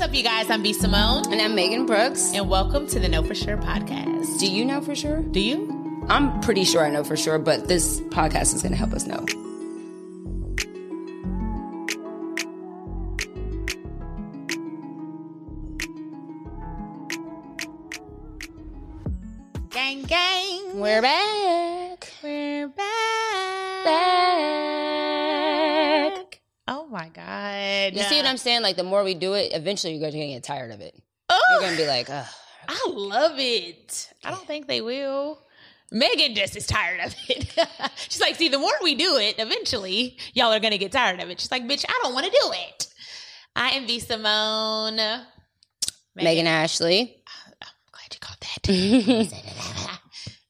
What's up, you guys? I'm B Simone. And I'm Megan Brooks. And welcome to the Know For Sure podcast. Do you know for sure? Do you? I'm pretty sure I know for sure, but this podcast is going to help us know. Gang, gang. We're back. I'm saying? Like, the more we do it, eventually you're going to get tired of it. Oh, You're going to be like, ugh. I love it. I don't think they will. Megan just is tired of it. She's like, see, the more we do it, eventually y'all are gonna get tired of it. She's like, bitch, I don't want to do it. I envy Simone. Megan, Megan Ashley. I'm glad you caught that.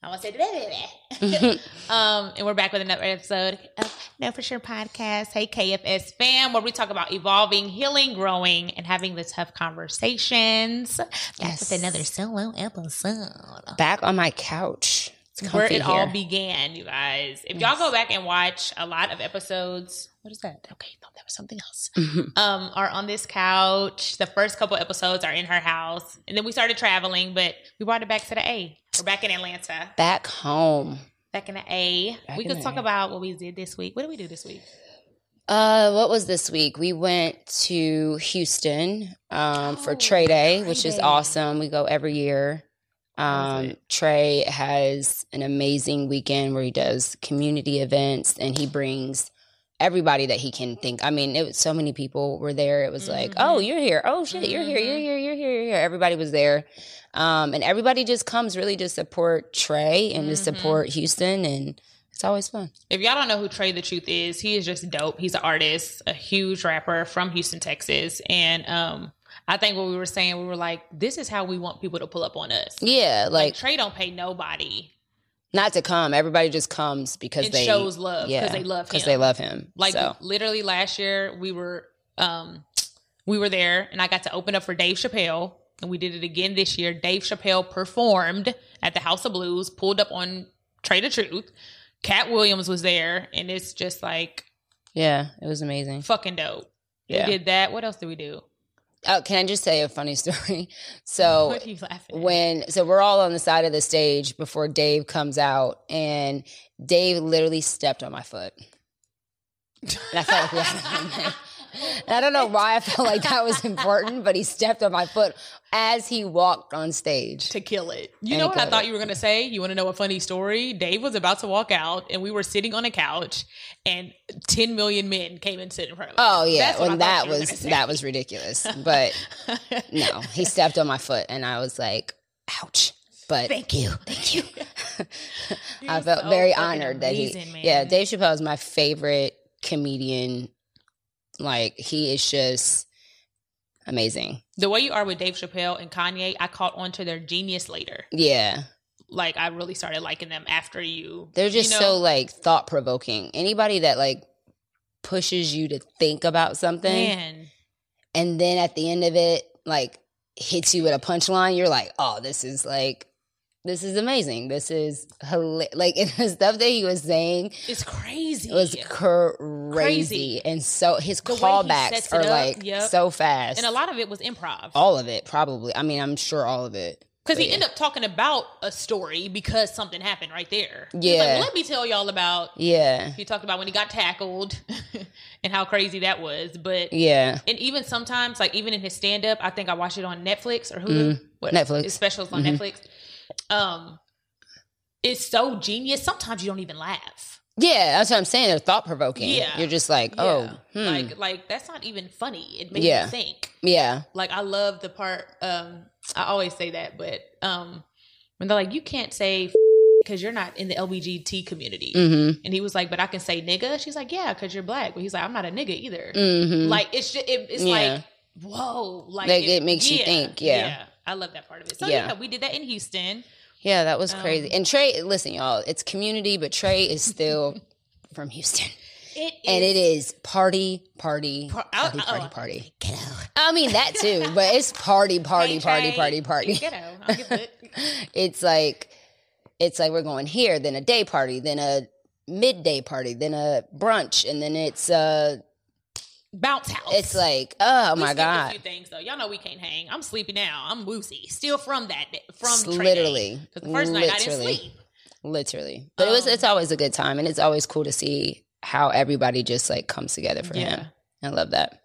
I want to say um, and we're back with another episode of Know For Sure podcast. Hey, KFS fam, where we talk about evolving, healing, growing, and having the tough conversations. Back Yes. with another solo episode. Back on my couch. Where it all began, you guys. If y'all go back and watch a lot of episodes, what is that? Okay, thought that was something else. um, are on this couch. The first couple episodes are in her house, and then we started traveling, but we brought it back to the A. We're back in Atlanta. Back home. Back in the A. Back we could talk A. about what we did this week. What did we do this week? Uh, what was this week? We went to Houston um, for Oh, Trae Day, Trae which is Day. awesome. We go every year. Um. Trae has an amazing weekend where he does community events and he brings everybody that he can think. I mean, it was so many people were there. It was like, Mhm. oh, you're here. Oh shit, you're here. You're Mhm. here. You're here. You're here. Everybody was there, um, and everybody just comes really to support Trae and to Mhm. support Houston, and it's always fun. If y'all don't know who Trae the Truth is, he is just dope. He's an artist, a huge rapper from Houston, Texas. And um, I think what we were saying, we were like, this is how we want people to pull up on us. Yeah, Like, like Trae don't pay nobody. not to come. Everybody just comes because It they shows love because yeah, they love him. because they love him. Like so literally last year, we were um, we were there, and I got to open up for Dave Chappelle, and we did it again this year. Dave Chappelle performed at the House of Blues, pulled up on Trae the Truth. Katt Williams was there, and it's just like yeah, it was amazing. fucking dope. Yeah. We did that. What else did we do? Oh, can I just say a funny story? So what are you laughing? when so we're all on the side of the stage before Dave comes out, and Dave literally stepped on my foot, and I felt like we had a moment. And I don't know why I felt like that was important, but he stepped on my foot as he walked on stage. to kill it. You And know what I thought it. you were going to say? You want to know a funny story? Dave was about to walk out, and we were sitting on a couch, and 10 million men came and sit in front of us. Oh yeah, That's what I when thought that was that was ridiculous. But no, he stepped on my foot, and I was like, "Ouch!" But Thank you. thank you. I felt so very honored that he. man. Yeah, Dave Chappelle is my favorite comedian. Like he is just amazing. The way you are with Dave Chappelle and Kanye, I caught on to their genius later. Yeah, Like, I really started liking them after you. they're just you know, so like thought provoking. Anybody that like pushes you to think about something, Man. and then at the end of it, like hits you with a punchline, you're like, oh, this is like, this is amazing. This is hilarious. Like the stuff that he was saying It's crazy. It was crazy, Crazy. and so his The callbacks are up, like yep. so fast. and a lot of it was improv. all of it, probably. I mean, I'm sure all of it. Because he But ended up talking about a story because something happened right there. Yeah. like, well, let me tell y'all about. Yeah, He talked about when he got tackled and how crazy that was. But yeah, and even sometimes, like even in his stand up, I think I watched it on Netflix or Hulu. What, Mm. Netflix. His specials on Mhm. Netflix. Um, it's so genius. Sometimes you don't even laugh. yeah. That's what I'm saying. They're thought provoking. Yeah. you're just like, oh, Yeah. hmm. like like that's not even funny. It makes Yeah. me think. yeah, like I love the part um I always say that, but um when they're like, you can't say because you're not in the LBGT community. mm-hmm, And he was like, but I can say nigga. She's like, yeah, because you're black. But he's like, I'm not a nigga either. mm-hmm. Like it's just it, it's Yeah. like whoa, like, Like, it makes you think, yeah. I love that part of it. So Yeah. yeah, we did that in Houston. yeah, that was Um, crazy. And Trae, listen, y'all, it's community, but Trae is still from Houston, It and it is party, party, Par- party, oh, party, oh, party. ghetto. I mean that too, but it's party, party, Hey, party, party, party. Ghetto. I'll give it. it's like it's like we're going here, then a day party, then a midday party, then a brunch, and then it's uh bounce house. It's like, oh We my skipped A god, few things though. Y'all know we can't hang. I'm sleepy now. I'm woozy. Still from that from literally. Because the first night I didn't Literally. sleep. literally. But it was Um, it's always a good time, and it's always cool to see how everybody just like comes together for Yeah. him. I love that.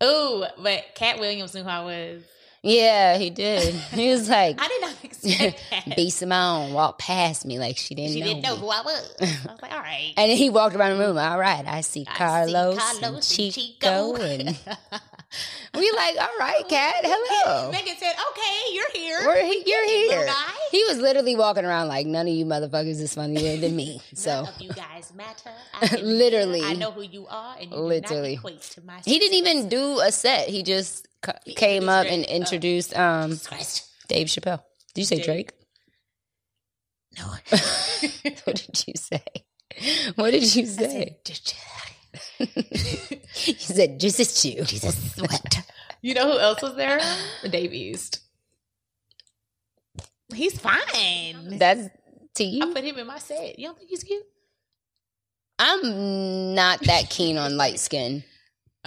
Oh, but Katt Williams knew who I was. Yeah, he did. He was like, I did not expect that. B Simone walked past me like she didn't she know. didn't know me. who I was. I was like, all right. And then he walked around the room. All right, I see I see Carlos, and Carlos and Chico, Chico. and we like, all right, cat, hello. Megan said, okay, you're here. We're he, you're here. guy. He was literally walking around like none of you motherfuckers is funnier than me. So you guys matter. I. Literally. I know who you are, and you Literally. equate to my he didn't even do a set. He just c- came up and. Oh. introduced um. Dave Chappelle. Did you say Dave. Drake? No. what did you say? What did you say? he said, "Just as you." Jesus sweat. You know who else was there? Dave East. He's fine. That's to I put him in my set. You don't think he's cute? I'm not that keen on light skin.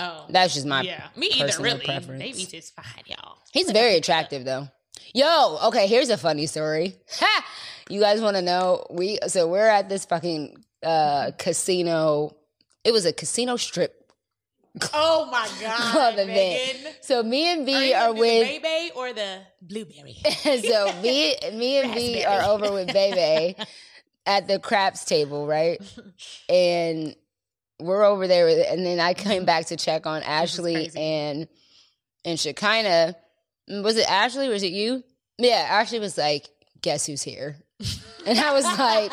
Oh, That's just my. yeah. Me either. Really, preference. East is fine, y'all. He's very attractive though. Yo, okay, here's a funny story. Ha! You guys want to know? We so we're at this fucking uh casino. It was a casino strip. Oh my god, event. So me and Are V you are with Bebe or the blueberry? so me, me and V are over with Bebe at the craps table, right? And we're over there, with, and then I came back to check on Ashley and and Shekinah. Mm, was it Ashley? Was it you? Yeah, Ashley was like, "Guess who's here?" And I was like,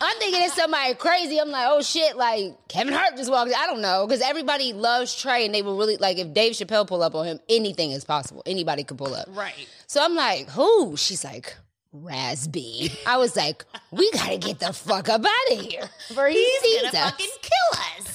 I'm thinking it's somebody crazy. I'm like, oh shit, like Kevin Hart just walked. I don't know because everybody loves Trae, and they were really like, if Dave Chappelle pull up on him, anything is possible. Anybody could pull up. right. So I'm like, who? She's like, Raz B. I was like, we gotta get the fuck up out of here. For he He's gonna us. fucking kill us.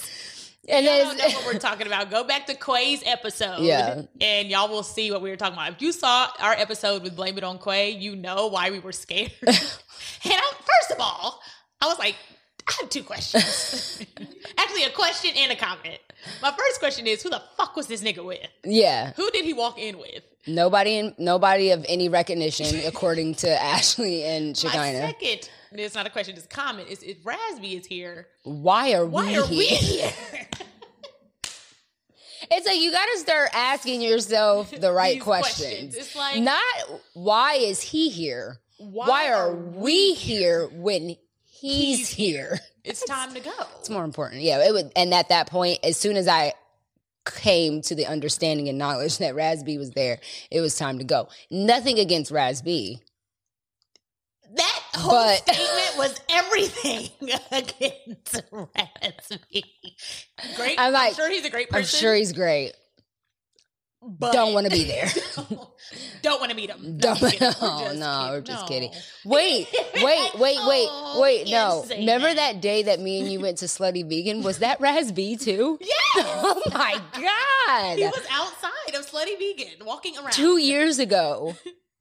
And Y'all then don't know what we're talking about. Go back to Quay's episode. Yeah. And y'all will see what we were talking about. If you saw our episode with Blame It on Quay, you know why we were scared. and I, first of all, I was like, I have two questions. Actually, a question and a comment. My first question is, who the fuck was this nigga with? yeah, Who did he walk in with? Nobody in, nobody of any recognition, according to Ashley and My Shekinah. second, it's not a question, it's a comment. Is if Raz B is here, Why are why we are here? we here? It's like you gotta start asking yourself the right These questions. It's like Not why is he here? Why, are we here when he's, He's here? it's time to go. It's more important. Yeah, it would. And at that point, as soon as I came to the understanding and knowledge that Raz B was there, it was time to go. Nothing against Raz B. That whole But- statement was everything against Raz B. Great. I'm I'm, sure he's a great person. I'm sure he's great. But Don't want to be there. don't want to meet him. Don't- I'm kidding. Oh, no, we're just kidding. Wait, wait, wait, wait, Oh, wait. No, remember that. that day that me and you went to Slutty Vegan? Was that Raz B too? Yes. Oh my god! He was outside of Slutty Vegan walking around. Two years ago.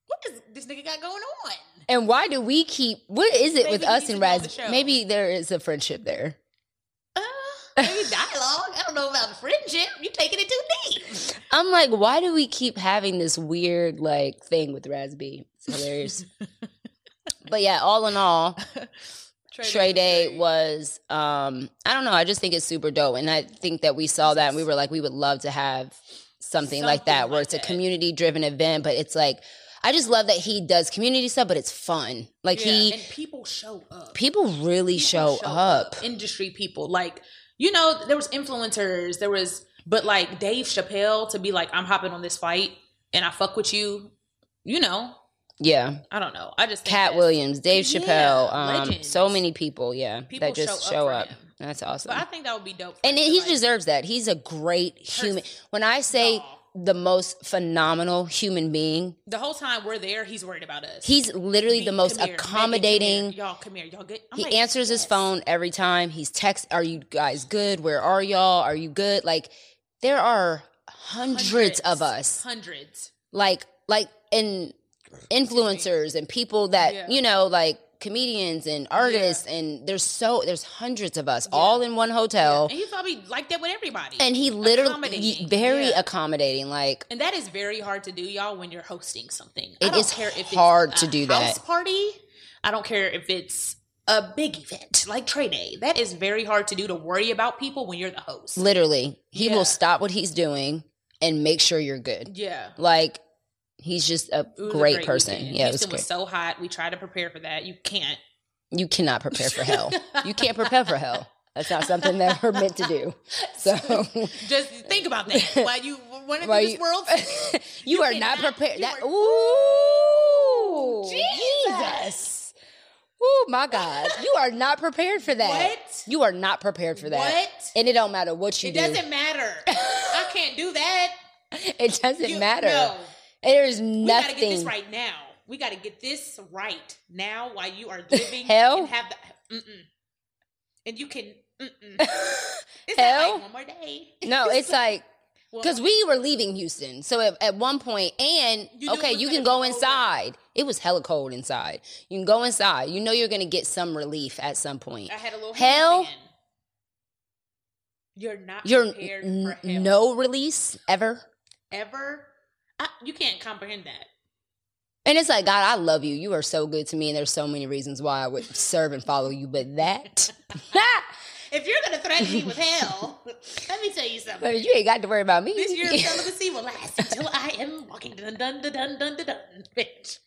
What is this nigga got going on? And why do we keep? What is it with Maybe he us and Raz? Maybe there is a friendship there. Maybe dialogue. I don't know about the friendship. You taking it too deep. I'm like, why do we keep having this weird like thing with Raz B? It's hilarious. but yeah, all in all, Trae Day was um I don't know, I just think it's super dope. And I think that we saw that and we were like, we would love to have something, like Something that where like it's a community driven event, but it's like I just love that he does community stuff, but it's fun. Like Yeah, he and people show up. people really People show, up. Industry people, like you know, there was influencers. There was, but like Dave Chappelle to be like, I'm hopping on this fight and I fuck with you. You know, Yeah. I don't know. I just Katt Williams, Dave Yeah, Chappelle, um, so many people, yeah, People that just show show up up. That's awesome. But I think that would be dope. and him he like, deserves that. He's a great human. When I say Aw. The most phenomenal human being, the whole time we're there, he's worried about us. he's literally Be- the most come here, Megan, come accommodating. here. Y'all come here. Y'all good. I'm He like, answers his phone every time. He's text, "Are you guys good? Where are y'all? Are you good?" Like there are hundreds, of us. Hundreds. Like like and influencers and people that Yeah. you know like comedians and artists, and there's so there's hundreds of us all in one hotel, And he's probably like that with everybody. and he literally Accommodating. very Yeah. accommodating. Like And that is very hard to do, y'all, when you're hosting something. It I don't is care if it's hard a to do house that. party. I don't care if it's a big event like Trae Day. That is very hard to do to worry about people when you're the host. literally, he Yeah. will stop what he's doing and make sure you're good. yeah. Like he's just a was a great, person. weekend. Yeah, it was Houston great. was so hot. We tried to prepare for that. You can't. you cannot prepare for hell. you can't prepare for hell. That's not something that we're meant to do. So Just think about that. While you went into While this you- world, you, are not prepared. That are- ooh, Jesus. Jesus. Oh my God, you are not prepared for that. What? You are not prepared for that. What? And it don't matter what you it do. It doesn't matter. I can't do that. it doesn't You- matter. No. There's nothing. We gotta get this right now. We gotta get this right now while you are living Hell? and have the mm-mm. and you can mm-mm. It's Hell? like one more day. No, it's like Well, because we were leaving Houston. So at, at one point, and You okay, you can go inside. It was hella cold inside. You can go inside. You know you're gonna get some relief at some point. I had a little Hell? hand. You're not You're prepared n- for hell no release ever. ever. I, you can't comprehend that. And it's like, God, I love you. You are so good to me, and there's so many reasons why I would serve and follow you. But that, If you're gonna threaten me with hell, let me tell you something. But you ain't got to worry about me. This year of celibacy will last until I am walking dun dun dun dun dun dun, dun bitch.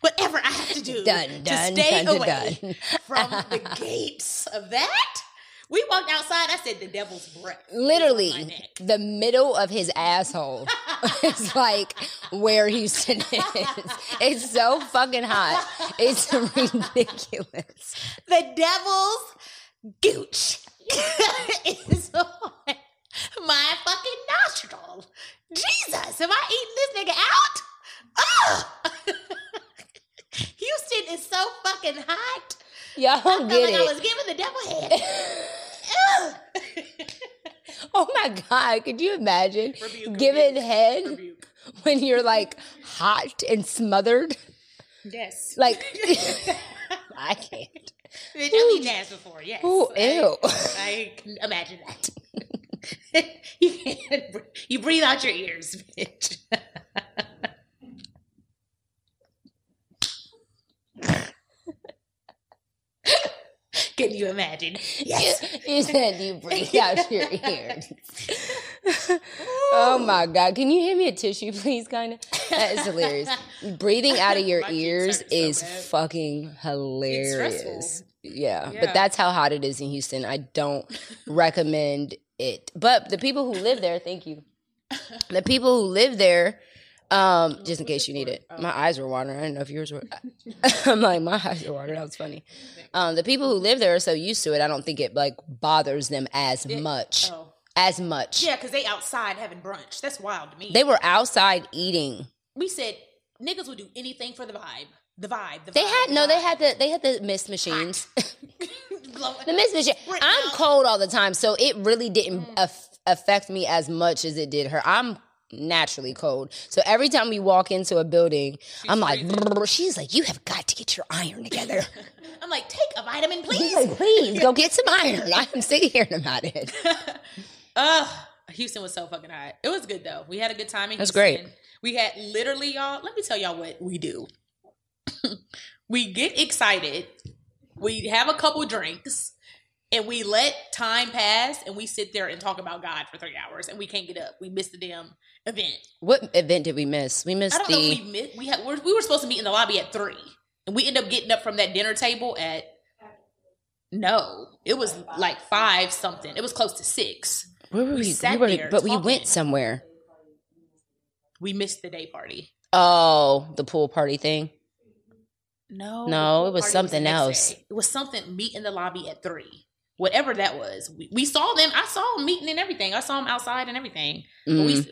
Whatever I have to do Dun, dun, to stay dun, away from the gates of that. We walked outside. I said the devil's breath. is on my Literally, the middle of his asshole is like where Houston is. It's so fucking hot. It's ridiculous. The devil's gooch is on my fucking nostril. Jesus, am I eating this nigga out? Oh! Houston is so fucking hot. Y'all I felt get like I it. was giving the devil head. Oh my God, could you imagine Rebuke, giving rebuke, head Rebuke. when you're like hot and smothered? Yes. Like, I can't. Bitch, I've eaten ass before. Yes. Ooh, I- ew. I can imagine that. you, can't, you breathe out your ears, bitch. Can you imagine? Yes. You said you breathe out your ears. oh my God. Can you hand me a tissue, please? Kind of. That is hilarious. Breathing out of your My ears so is fucking hilarious. Yeah, Yeah. but that's how hot it is in Houston. I don't recommend it. But the people who live there, thank you. The people who live there, um, just in case you need it. Oh. My eyes were watering. I didn't know if yours were. I'm like, my eyes are watering. That was funny. Um, the people who live there are so used to it. I don't think it like bothers them as It- much. Oh. As much. Yeah, because they outside having brunch. That's wild to me. They were outside eating. we said niggas would do anything for the vibe. The vibe. The They vibe, had the no. They had the they had the mist machines. The mist machine. I'm cold all the time, so it really didn't aff- affect me as much as it did her. I'm naturally cold, so every time we walk into a building, I'm like, she's like, you have got to get your iron together. I'm like, take a vitamin, She's please. like, please go get some iron. I'm sick of hearing about it. Ugh, Houston was so fucking hot. It was good though. We had a good time in That's Houston. great. We had literally y'all. Let me tell y'all what we do. we get excited. We have a couple drinks. And we let time pass and we sit there and talk about God for three hours and we can't get up. We miss the damn event. What event did we miss? We missed I don't know if the. we missed. We had we're, we were supposed to meet in the lobby at three, and we ended up getting up from that dinner table at no, it was like five something. It was close to six. Where were we we? sat we were, but we went somewhere. We missed the day party. Oh, the pool party thing. No, No, it was something next else. day. It was something. Meet in the lobby at three. Whatever that was, we, we saw them. I saw them meeting and everything. I saw them outside and everything. But Mm. we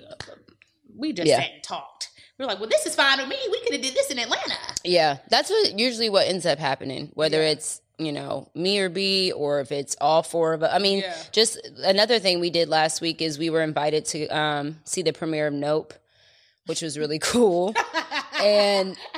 we just Yeah. sat and talked. We were like, "Well, this is fine with me. We could have did this in Atlanta." Yeah, that's what usually what ends up happening. Whether Yeah. it's you know me or B, or if it's all four of us. I mean, Yeah. just another thing we did last week is we were invited to um, see the premiere of Nope, which was really cool. and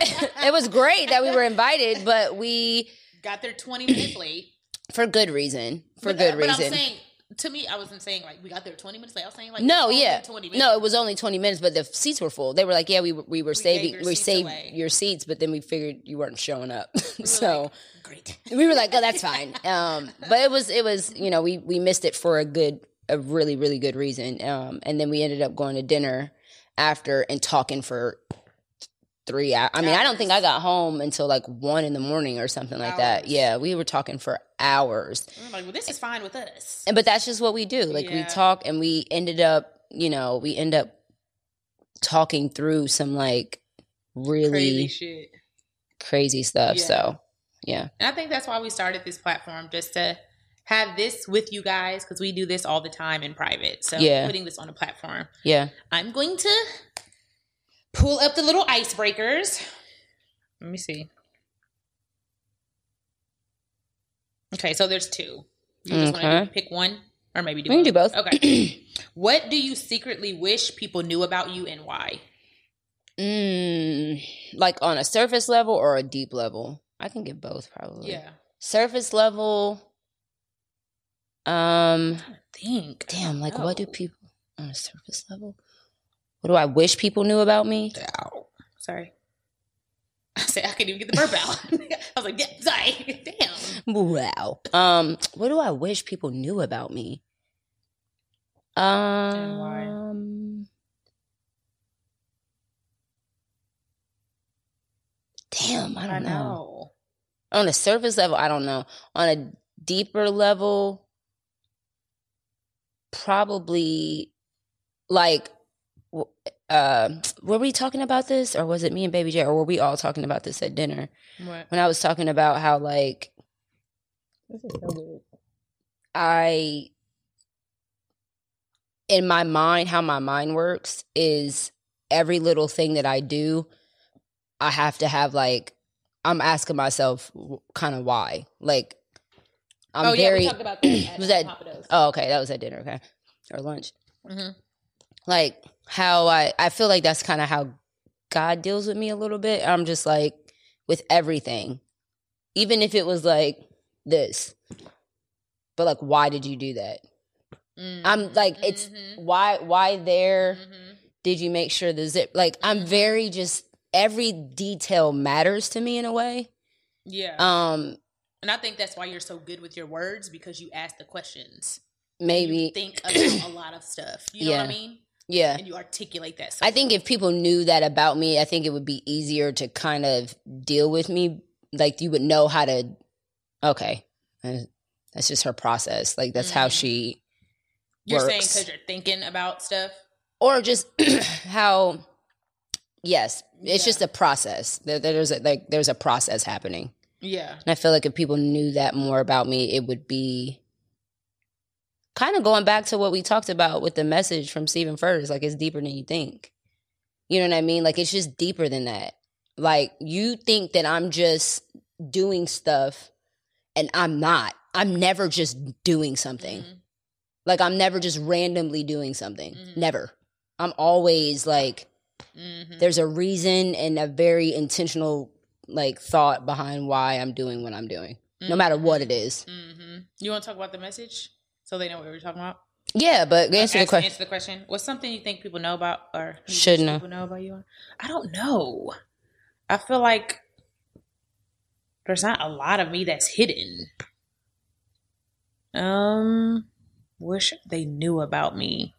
it was great that we were invited, but we got there 20 minutes late. For good reason. For but, good but reason. I'm saying, to me, I wasn't saying like we got there 20 minutes late. I was saying like no, yeah, 20 minutes. no, it was only twenty minutes, but the seats were full. They were like, "Yeah, we were- we were saving, we saved away. your seats," but then we figured you weren't showing up, We so like, great. we were like, "Oh, that's fine." Um, but it was it was you know we we missed it for a good a really really good reason, um, and then we ended up going to dinner after and talking for three hours. I mean, I don't think I got home until like one in the morning or something like that. Yeah, we were talking for hours. I'm like, well, this is fine with us. And but that's just what we do. Like we talk and we ended up, you know, we end up talking through some like really Crazy crazy, stuff. Yeah. So yeah. And I think that's why we started this platform, just to have this with you guys, because we do this all the time in private. So Yeah. putting this on a platform. Yeah. I'm going to pull up the little icebreakers. Let me see. Okay, so there's two. You just want to pick one, or maybe do We can do both. Okay. what do you secretly wish people knew about you and why? Mm, like on a surface level or a deep level? I can get both probably. Yeah. Surface level. Um Think. damn, like what do people on a surface level? What do I wish people knew about me? Ow. Sorry. I said I couldn't even get the burp out. I was like, yeah, sorry. Damn. Wow. Um, what do I wish people knew about me? Um, damn, I don't know. On a surface level, I don't know. On a deeper level, probably like, uh, were we talking about this, or was it me and Baby J, or were we all talking about this at dinner? What? when I was talking about how like This is so good. I in my mind how my mind works is every little thing that I do I have to have like I'm asking myself kind of why like I'm oh, yeah, very we talked about that. At Was that- oh okay that was at dinner okay or lunch Mhm. like how I I feel like that's kind of how God deals with me a little bit. I'm just like with everything. Even if it was like this. But like why did you do that? Mhm. I'm like it's Mhm. why why there Mhm. did you make sure the zip like I'm very just every detail matters to me in a way. Yeah. Um and I think that's why you're so good with your words because you ask the questions. maybe You think about a lot of stuff. You know what I mean? Yeah. And you articulate that. So I think if people knew that about me, I think it would be easier to kind of deal with me. Like you would know how to. Okay, that's just her process. Like that's how Mhm. she, you're saying because you're thinking about stuff. or just how. Yes, it's Yeah. just a process. There, there's a, like there's a process happening, Yeah. and I feel like if people knew that more about me, it would be. Kind of going back to what we talked about with the message from Steven Furtick, like it's deeper than you think. You know what I mean? Like it's just deeper than that. Like you think that I'm just doing stuff and I'm not. I'm never just doing something. Mhm. Like I'm never just randomly doing something. Mhm. Never. I'm always like Mhm. there's a reason and a very intentional like thought behind why I'm doing what I'm doing. No matter what it is. hmm You want to talk about the message so they know what we're talking about? Yeah, but answer the question. Answer the question. What's something you think people know about or Should know. People know about you. I don't know. I feel like there's not a lot of me that's hidden. Um, wish they knew about me.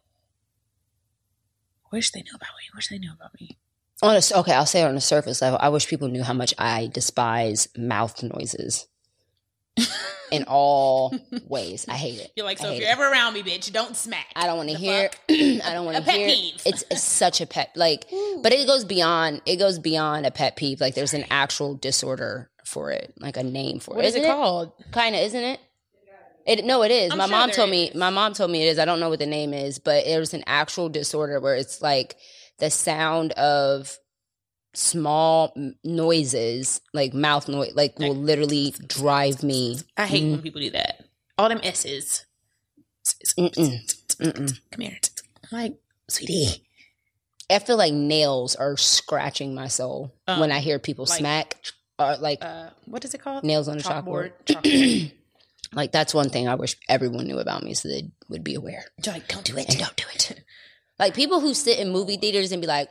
Wish they knew about me. Wish they knew about me. On a, okay, I'll say it on a surface level. I wish people knew how much I despise mouth noises in all ways. I hate it. You're like, so if you're it. ever around me, bitch, don't smack. I don't want to hear. I don't want to hear. peeve. It's, it's such a pet like, but it goes beyond. It goes beyond a pet peeve. Like there's an actual disorder for it, like a name for What it. is it called? Kind of, isn't it? It no, it is. I'm my sure mom told me. My mom told me it is. I don't know what the name is, but there's an actual disorder where it's like the sound of small noises, like mouth noise, like will literally drive me. I hate Mm. when people do that. All them S's. Mm-mm. Mm-mm. Come here. I'm like, sweetie. I feel like nails are scratching my soul Um, when I hear people like- smack or like Uh, what is it called? nails on a chalkboard. Chalkboard. Like that's one thing I wish everyone knew about me so they would be aware. Like, don't do it. And don't do it. Like people who sit in movie theaters and be like,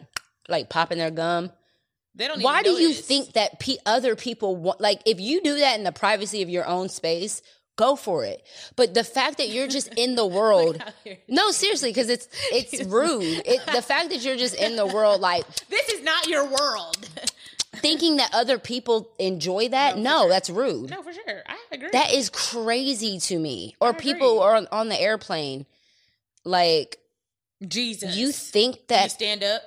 like popping their gum. They don't. Why do you think that pe- other people want? Like if you do that in the privacy of your own space, go for it. But the fact that you're just in the world. No, seriously, because it's it's rude. It, the fact that you're just in the world, like This is not your world. thinking that other people enjoy that. No, No, sure. that's rude. no, for sure. I agree. That is crazy to me. Or people are on, on the airplane, like Jesus. you think you that. stand up.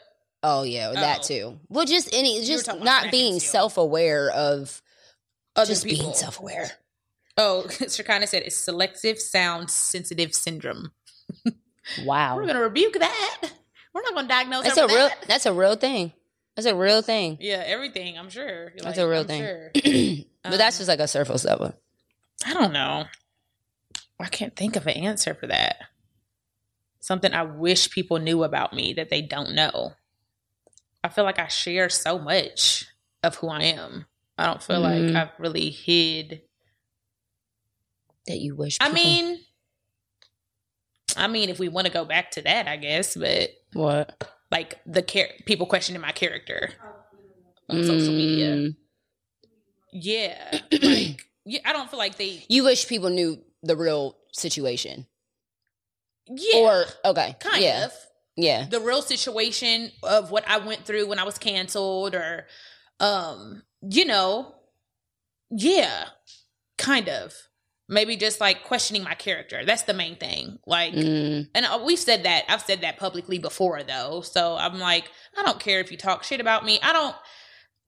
Oh yeah, that Oh. too. Well, just any, just not being self aware of Other just people. being self aware. Oh, Shekinah said it's selective sound sensitive syndrome. Wow, We're gonna rebuke that. We're not gonna diagnose that's a real. that. That's a real thing. That's a real thing. Yeah, everything. I'm sure. That's a real I'm thing. sure. but that's Um, just like a surface level. I don't know. I can't think of an answer for that. Something I wish people knew about me that they don't know. I feel like I share so much of who I am. I don't feel Mhm. like I've really hid. That you wish. I mean, I mean, if we want to go back to that, I guess, but what like the char- people questioning my character on social media. Mm. Yeah, like yeah, I don't feel like they. You wish people knew the real situation, Yeah, or okay, kind yeah, of. Yeah, the real situation of what I went through when I was canceled or um you know yeah kind of. Maybe just like questioning my character. That's the main thing. Like Mm. and uh, we've said that I've said that publicly before though. So I'm like I don't care if you talk shit about me. I don't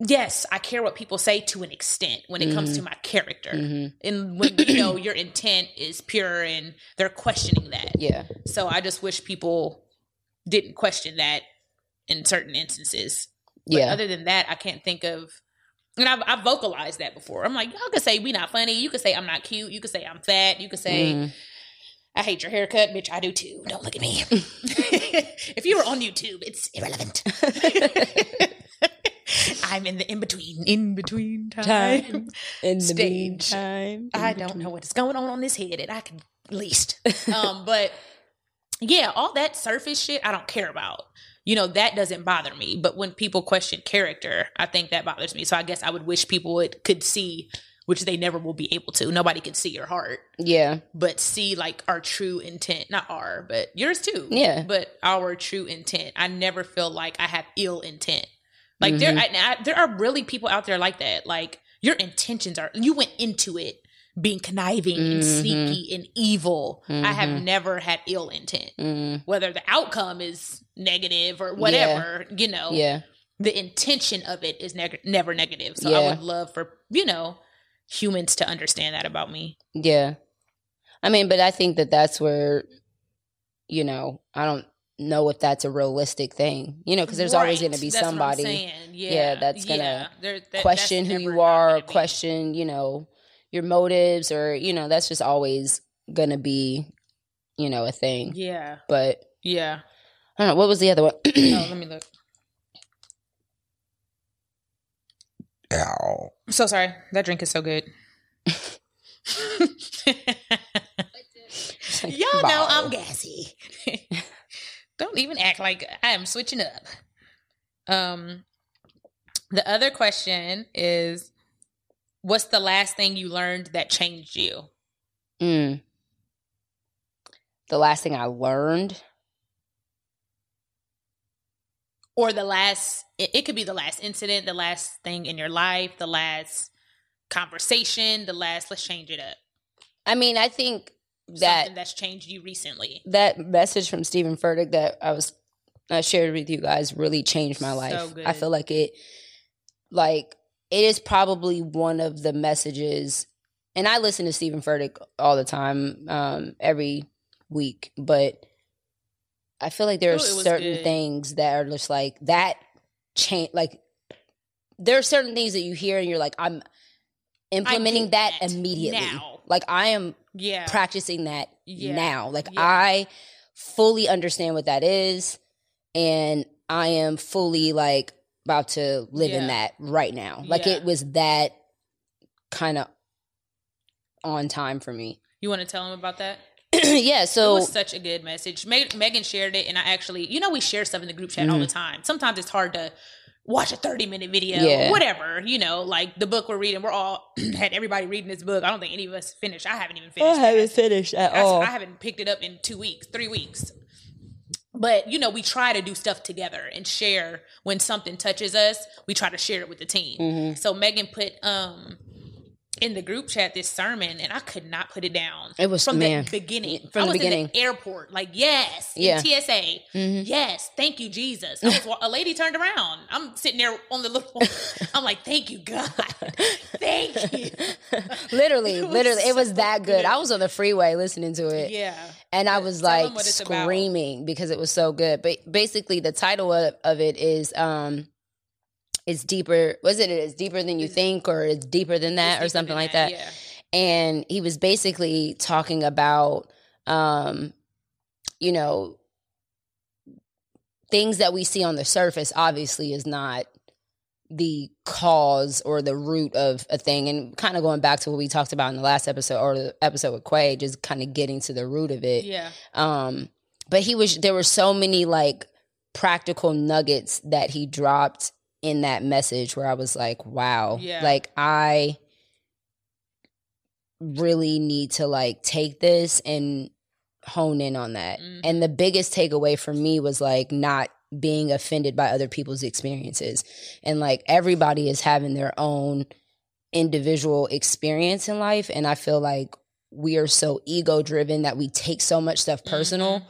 yes I care what people say to an extent when it comes to my character. Mhm. and when you know your intent is pure and they're questioning that. Yeah. so I just wish people didn't question that in certain instances. But Yeah. other than that, I can't think of. And I've, I've vocalized that before. I'm like, y'all could say we not funny. You could say I'm not cute. You could say I'm fat. You could say Mhm. I hate your haircut, bitch. I do too. Don't look at me. if you were on YouTube, it's irrelevant. I'm in the in between, in between time. In the Stage. meantime, I don't know what is going on on this head, and I can least. um, but yeah, all that surface shit, I don't care about. You know, that doesn't bother me. But when people question character, I think that bothers me. So I guess I would wish people would could see, which they never will be able to. Nobody can see your heart, Yeah. but see like our true intent. Not our, but yours too. Yeah. But our true intent. I never feel like I have ill intent. Like there, Mm-hmm. I, I, there are really people out there like that. Like your intentions are, you went into it being conniving and Mhm. sneaky and evil. I have Mhm. never had ill intent. Mm. Whether the outcome is negative or whatever, you know, Yeah. the intention of it is neg- never negative. So I would love for you know humans to understand that about me. Yeah. I mean, but I think that that's where, you know, I don't know if that's a realistic thing, you know, because there's always going to be That's what I'm somebody. Yeah, yeah, that's yeah. There- that- question who you are, question, you know, your motives, or, you know, that's just always going to be, you know, a thing. Yeah, But yeah. I don't know. What was the other one? oh, let me look. Ow. I'm so sorry. That drink is so good. Y'all know I'm gassy. Don't even act like I am switching up. Um, the other question is, what's the last thing you learned that changed you? Mm. The last thing I learned. Or the last, it, it could be the last incident, the last thing in your life, the last conversation, the last, let's change it up. I mean, I think Something that that's changed you recently. that message from Steven Furtick that I was I shared with you guys really changed my So life. good. I feel like it like it is probably one of the messages and I listen to Steven Furtick all the time, um, every week, but I feel like there are Ooh, it was certain good. things that are just like that change like there are certain things that you hear and you're like, I'm implementing that, that immediately. now. Like I am Yeah. practicing that Yeah. now. Like Yeah. I fully understand what that is and I am fully like about to live Yeah. in that right now. Like Yeah. it was that kind of on time for me. You want to tell them about that? yeah, so it was such a good message. Meg- Megan shared it, and I actually, you know, we share stuff in the group chat all the mm-hmm. time. Sometimes it's hard to watch a 30 minute video, Yeah. whatever, you know, like the book we're reading. We're all had everybody reading this book. I don't think any of us finished. I haven't even finished. I haven't that. finished at I, I haven't picked it up in two weeks, three weeks. But you know, we try to do stuff together and share when something touches us. We try to share it with the team. Mm-hmm. So Megan put um in the group chat this sermon, and I could not put it down. It was- from man, the beginning. from I the was beginning. in the airport, like yes, Yeah. TSA, Mhm. yes, thank you, Jesus. Was, a lady turned around. I'm sitting there on the little. I'm like, thank you, God, thank you. literally, It literally, it was that good. good. I was on the freeway listening to it. Yeah, and I was Tell like it's about. screaming because it was so good. But basically, the title of, of it is um, "It's deeper." Was it? It's deeper than you It's- think, or it's deeper than that, or something like that. Yeah. And he was basically talking about, um, you know, things that we see on the surface. Obviously, is not the cause or the root of a thing and kind of going back to what we talked about in the last episode or the episode with Quay just kind of getting to the root of it Yeah. um but he was there were so many like practical nuggets that he dropped in that message where i was like wow Yeah. like i really need to like take this and hone in on that Mhm. and the biggest takeaway for me was like not being offended by other people's experiences and like everybody is having their own individual experience in life and i feel like we are so ego driven that we take so much stuff personal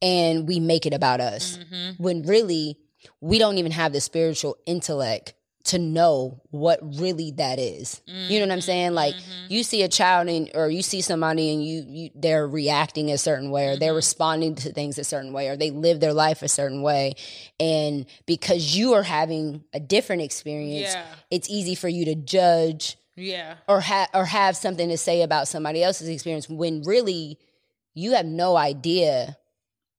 and we make it about us Mhm. when really we don't even have the spiritual intellect to know what really that is. You know what I'm saying? Like Mhm. you see a child and or you see somebody and you, you they're reacting a certain way or they're Mhm. responding to things a certain way or they live their life a certain way and because you are having a different experience Yeah. it's easy for you to judge Yeah. or have or have something to say about somebody else's experience when really you have no idea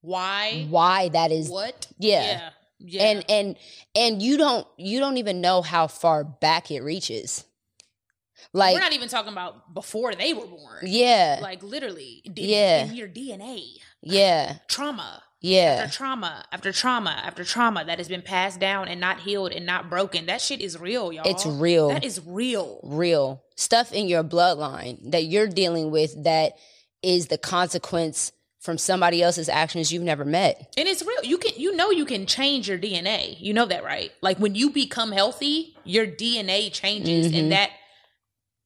Why? why that is What? yeah. Yeah. Yeah. and and and you don't you don't even know how far back it reaches like we're not even talking about before they were born. yeah Like literally, Yeah. in your DNA, yeah trauma yeah after trauma after trauma after trauma that has been passed down and not healed and not broken. That shit is real, y'all. it's real That is real. real stuff in your bloodline that you're dealing with that is the consequence from somebody else's actions you've never met And it's real. You can you know you can change your DNA. You know that, right? Like when you become healthy, your DNA changes Mhm. and that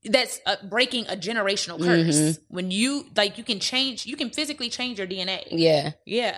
that's uh, breaking a generational curse. Mhm. When you like you can change you can physically change your DNA. yeah Yeah.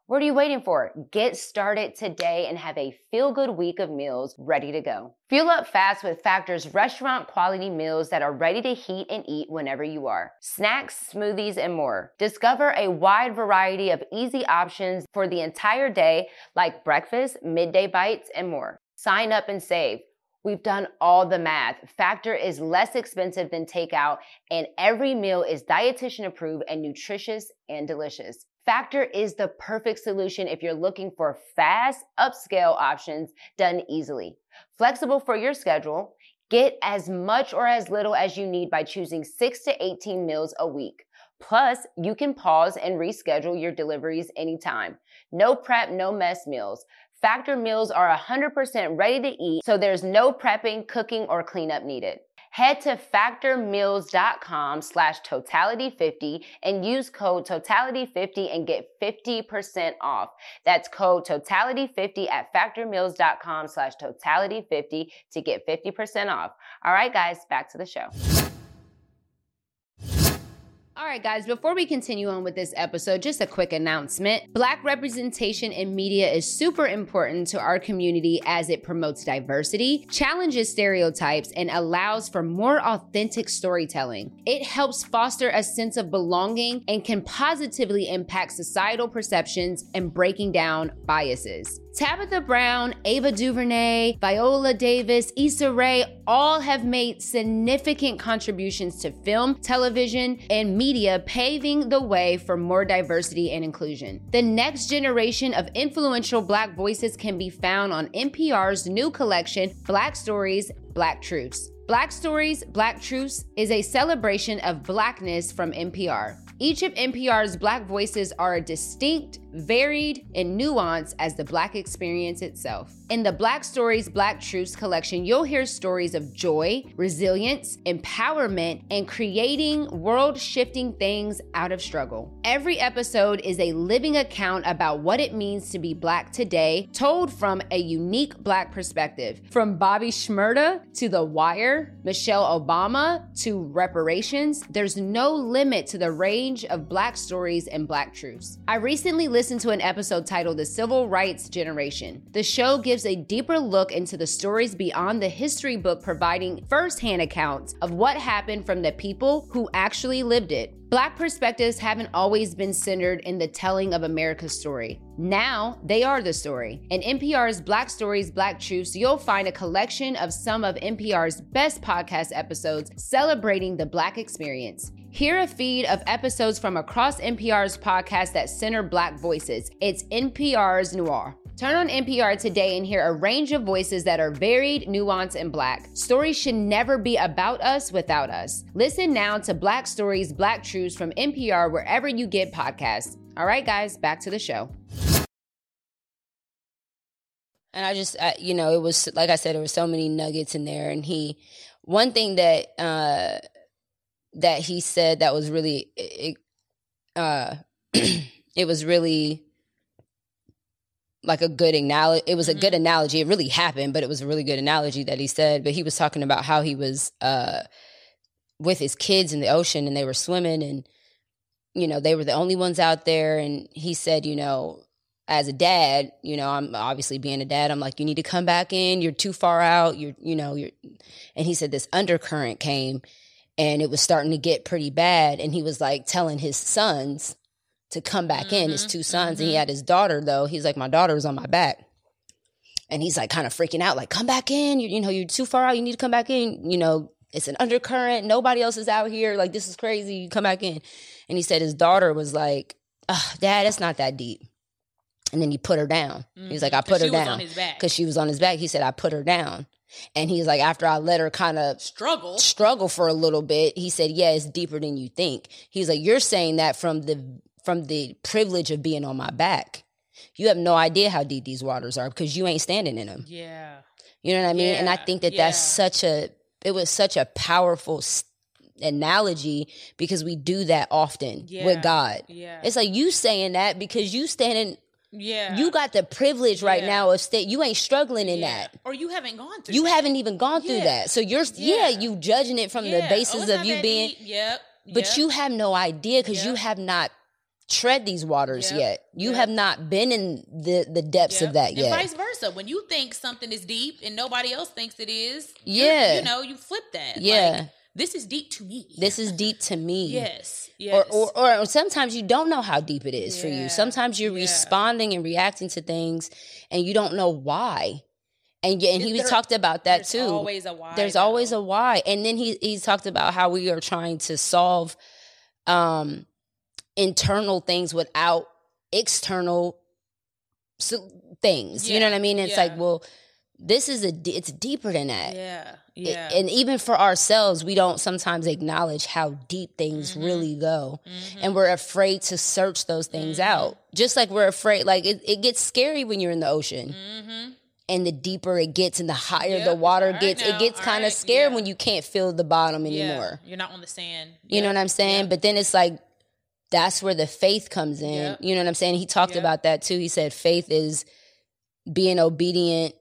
What are you waiting for? Get started today and have a feel good week of meals ready to go. Fuel up fast with Factor's restaurant quality meals that are ready to heat and eat whenever you are. Snacks, smoothies, and more. Discover a wide variety of easy options for the entire day, like breakfast, midday bites, and more. Sign up and save. We've done all the math. Factor is less expensive than takeout, and every meal is dietitian approved and nutritious and delicious. Factor is the perfect solution if you're looking for fast, upscale options done easily. Flexible for your schedule, get as much or as little as you need by choosing 6 to 18 meals a week. Plus, you can pause and reschedule your deliveries anytime. No prep, no mess meals. Factor meals are 100% ready to eat, so there's no prepping, cooking, or cleanup needed. Head to factormeals.com slash totality50 and use code totality50 and get 50% off. That's code totality50 at factormeals.com slash totality50 to get 50% off. All right, guys, back to the show. All right, guys, before we continue on with this episode, just a quick announcement. Black representation in media is super important to our community as it promotes diversity, challenges stereotypes, and allows for more authentic storytelling. It helps foster a sense of belonging and can positively impact societal perceptions and breaking down biases. Tabitha Brown, Ava DuVernay, Viola Davis, Issa Rae all have made significant contributions to film, television, and media, paving the way for more diversity and inclusion. The next generation of influential Black voices can be found on NPR's new collection, Black Stories, Black Truths. Black Stories, Black Truths is a celebration of Blackness from NPR. Each of NPR's Black voices are distinct, varied, and nuanced as the Black experience itself. In the Black Stories, Black Truths collection, you'll hear stories of joy, resilience, empowerment, and creating world shifting things out of struggle. Every episode is a living account about what it means to be Black today, told from a unique Black perspective. From Bobby Shmurda to The Wire, Michelle Obama to reparations, there's no limit to the range of Black stories and Black truths. I recently listened to an episode titled The Civil Rights Generation. The show gives a deeper look into the stories beyond the history book, providing firsthand accounts of what happened from the people who actually lived it. Black perspectives haven't always been centered in the telling of America's story. Now they are the story. In NPR's Black Stories, Black Truths, you'll find a collection of some of NPR's best podcast episodes celebrating the Black experience. Hear a feed of episodes from across NPR's podcast that center Black voices. It's NPR's Noir. Turn on NPR today and hear a range of voices that are varied, nuanced, and black. Stories should never be about us without us. Listen now to Black Stories, Black Truths from NPR wherever you get podcasts. All right, guys, back to the show. And I just, I, you know, it was like I said, there were so many nuggets in there. And he, one thing that uh that he said that was really, it, uh, it was really like a good analogy. It was a good analogy. It really happened, but it was a really good analogy that he said. But he was talking about how he was uh with his kids in the ocean and they were swimming and you know they were the only ones out there and he said you know as a dad you know i'm obviously being a dad i'm like you need to come back in you're too far out you're you know you're and he said this undercurrent came and it was starting to get pretty bad and he was like telling his sons to come back mm-hmm, in his two sons mm-hmm. and he had his daughter though he's like my daughter was on my back and he's like kind of freaking out like come back in you, you know you're too far out you need to come back in you know it's an undercurrent. Nobody else is out here. Like, this is crazy. You come back in. And he said his daughter was like, oh, Dad, that's not that deep. And then he put her down. Mm-hmm. He was like, I put her down. Because she was on his back. He said, I put her down. And he's like, after I let her kind of struggle, struggle for a little bit, he said, Yeah, it's deeper than you think. He's like, You're saying that from the from the privilege of being on my back. You have no idea how deep these waters are because you ain't standing in them. Yeah. You know what I mean? Yeah. And I think that yeah. that's such a it was such a powerful analogy because we do that often yeah. with God. Yeah. It's like you saying that because you standing yeah. You got the privilege right yeah. now of state you ain't struggling in yeah. that. Or you haven't gone through You that. haven't even gone through that. So you're yeah, you judging it from the basis oh, of you being Yep. But yep. you have no idea because yep. you have not tread these waters Yep. yet. You Yep. have not been in the the depths Yep. of that and yet. vice versa. When you think something is deep and nobody else thinks it is, Yeah. you know, you flip that. Yeah. Like, this is deep to me. This is deep to me. yes, yes. Or, or or sometimes you don't know how deep it is for you. Sometimes you're yeah. responding and reacting to things and you don't know why. And yeah, and he There- talked about that There's too. always a why. There's though. always a why. And then he he talked about how we are trying to solve um internal things without external things. You know what I mean? It's yeah. like, well, this is a it's deeper than that. Yeah, It- yeah. and even for ourselves, we don't sometimes acknowledge how deep things Mm-hmm. really go. And we're afraid to search those things out. Just like we're afraid, like it, it gets scary when you're in the ocean. mm-hmm. And the deeper it gets and the higher Yep. the water right gets, now. it gets kind of right. scared Yeah. when you can't feel the bottom anymore. Yeah. You're not on the sand. You know what I'm saying? Yeah. But then it's like, that's where the faith comes in. Yep. You know what I'm saying? He talked Yep. about that too. He said faith is being obedient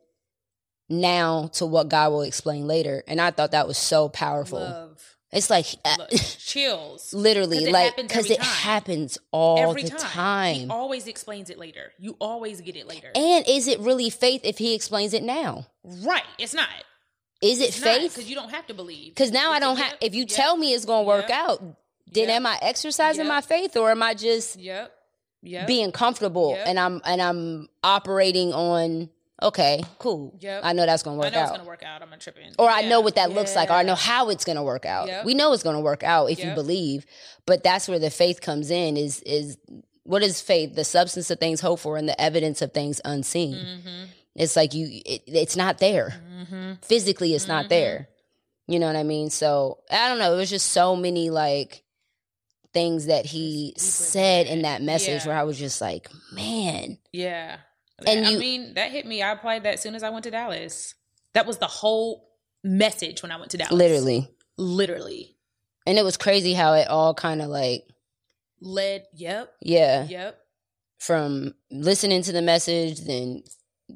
now to what God will explain later. And I thought that was so powerful. Love. It's like uh, Look, chills. literally like because it time. happens all Every the time. time. He always explains it later. You always get it later. and is it really faith if he explains it now? right. It's not. Is it It's faith? Because you don't have to believe. Because now I It's a don't have. If you yep, tell me it's going to work yep, out, then yep, am I exercising yep. my faith or am I just Yep. Yep. being comfortable Yep. and I'm and I'm operating on okay, cool. Yep. I know that's going to work. I work know it's out. gonna work out. I'm gonna trip in. or I know what that looks like, or I know how it's going to work out. Yep. We know it's going to work out if you believe, but that's where the faith comes in. Is is what is faith? The substance of things hoped for and the evidence of things unseen. Mm-hmm. It's like you, it, it's not there Mm-hmm. physically. It's not Mhm. there. You know what I mean? So I don't know. It was just so many like things that he It's deeper than said in that. that message Yeah. where I was just like, man, Yeah. And I you- mean, that hit me. I applied that as soon as I went to Dallas. That was the whole message when I went to Dallas. literally. Literally. And it was crazy how it all kind of like, Led. Yep. yeah, Yep. from listening to the message, then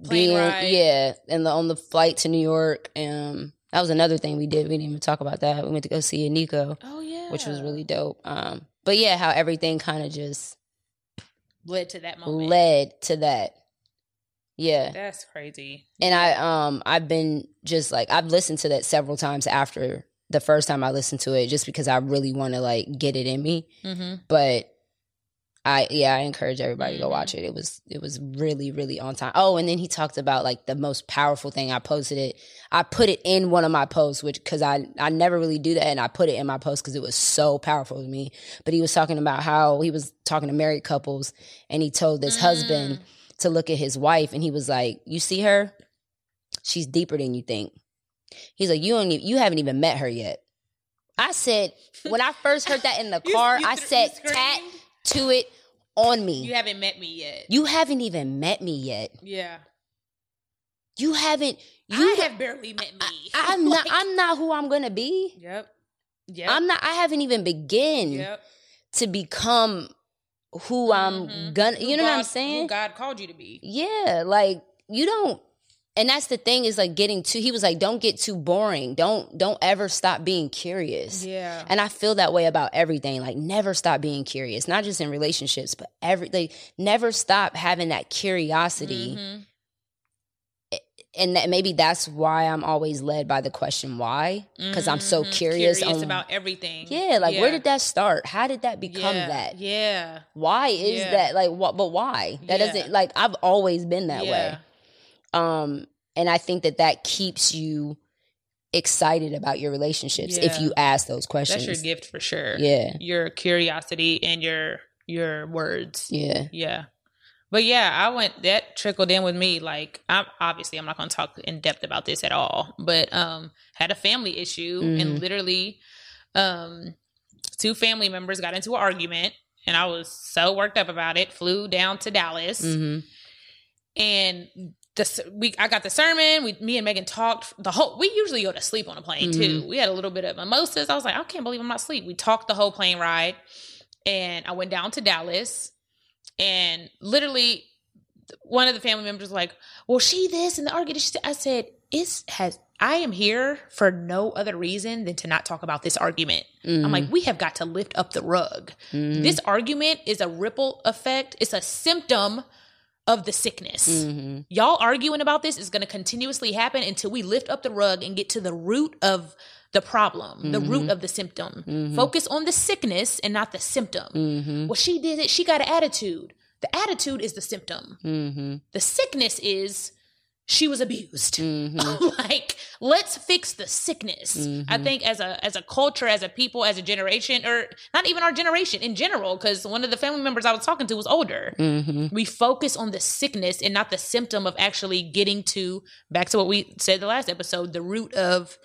Plane being, ride. yeah, and the, on the flight to New York. Um, that was another thing we did. We didn't even talk about that. We went to go see Nico, Oh yeah. which was really dope. Um, but yeah, how everything kind of just led to that moment. led to that. Yeah. That's crazy. and I um I've been just like I've listened to that several times after the first time I listened to it just because I really want to like get it in me. Mm-hmm. But I yeah, I encourage everybody to go watch mm-hmm. it. It was it was really really on time. Oh, and then he talked about like the most powerful thing. I posted it. I put it in one of my posts which cuz I I never really do that and I put it in my post cuz it was so powerful to me. But he was talking about how he was talking to married couples and he told this husband mm. to look at his wife and he was like, "You see her? She's deeper than you think." He's like, "You don't even, you haven't even met her yet." I said when I first heard that in the You- you I said tat? To it on me. You haven't met me yet. You haven't even met me yet. yeah. You haven't. You. I have barely met me. I, am not. I'm not who I'm gonna be. Yep. Yep. I'm not. I haven't even begun Yep. to become who I'm Mhm. gonna. Who You know what I'm saying? Who God called you to be. Yeah, like you don't and that's the thing is like getting too he was like don't get too boring. Don't don't ever stop being curious. Yeah. And I feel that way about everything. Like never stop being curious, not just in relationships, but every like never stop having that curiosity. Mhm. And that maybe that's why I'm always led by the question why because I'm so Mhm. curious, on about everything. Yeah, like where did that start? How did that become yeah. that? Yeah. Why is Yeah. that like what but why? That Yeah. doesn't like I've always been that way. Yeah. um and i think that that keeps you excited about your relationships if you ask those questions That's your gift for sure. yeah Your curiosity and your your words. yeah Yeah. But yeah, I went that trickled in with me. Like I'm obviously I'm not gonna talk in depth about this at all. But um had a family issue and Mhm. literally um two family members got into an argument and I was so worked up about it, flew down to Dallas hmm and the we I got the sermon. We me and Megan talked the whole. We usually go to sleep on a plane too. We had a little bit of mimosas. I was like, I can't believe I'm not asleep. We talked the whole plane ride, and I went down to Dallas, and literally one of the family members was like, "Well, she this and the argument." she- I said, "It's has." I am here for no other reason than to not talk about this argument. I'm like, we have got to lift up the rug. Mm-hmm. This argument is a ripple effect. It's a symptom of the sickness. hmm Y'all arguing about this is going to continuously happen until we lift up the rug and get to the root of the problem, the root of the symptom. Focus on the sickness and not the symptom. hmm Well, she did it. She got an attitude. The attitude is the symptom. hmm The sickness is she was abused. hmm like, let's fix the sickness. I think as a as a culture, as a people, as a generation, or not even our generation in general, because one of the family members I was talking to was older. hmm We focus on the sickness and not the symptom of actually getting to back to what we said the last episode, the root of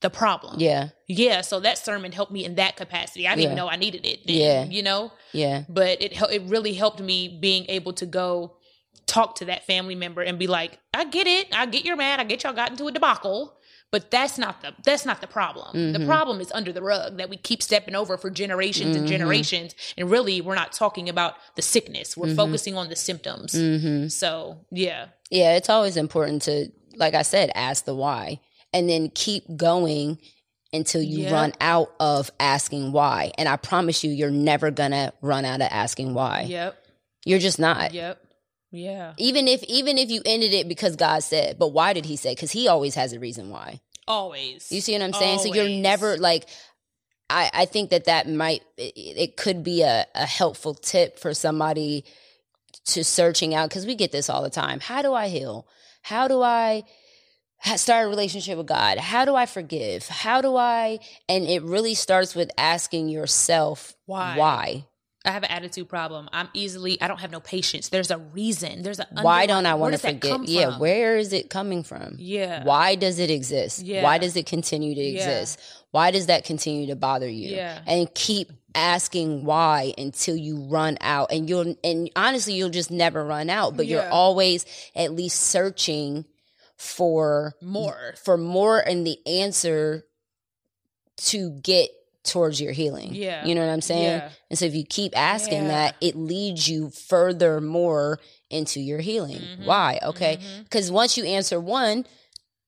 the problem. yeah Yeah. So that sermon helped me in that capacity. I didn't Yeah. even know I needed it. then, Yeah. You know? yeah but it it really helped me being able to go talk to that family member and be like, I get it, I get you're mad, I get y'all got into a debacle, but that's not the that's not the problem. The Mhm. problem is under the rug that we keep stepping over for generations and Mhm. generations, and really we're not talking about the sickness. We're Mhm. focusing on the symptoms. hmm So yeah, yeah it's always important to like i said ask the why and then keep going until you Yep. run out of asking why. And I promise you, you're never gonna run out of asking why. Yep. You're just not. Yep. Yeah. Even if even if you ended it because God said, but why did He say? Because He always has a reason why. Always. You see what I'm saying? So you're never like. I I think that that might it, it could be a, a helpful tip for somebody to searching out because we get this all the time. How do I heal? How do I start a relationship with God? How do I forgive? How do I? And it really starts with asking yourself Why? Why? I have an attitude problem. I'm easily. I don't have no patience. There's a reason. There's a. Why don't I want to that Yeah, where is it coming from? Yeah. Why does it exist? Yeah. Why does it continue to Yeah. exist? Why does that continue to bother you? Yeah. And keep asking why until you run out. And you'll and honestly you'll just never run out, but you're always at least searching for More. for more and the answer to get towards your healing. Yeah. You know what I'm saying? Yeah. And so if you keep asking Yeah. that, it leads you further more into your healing. Mhm. Why? Okay. Because once you answer one,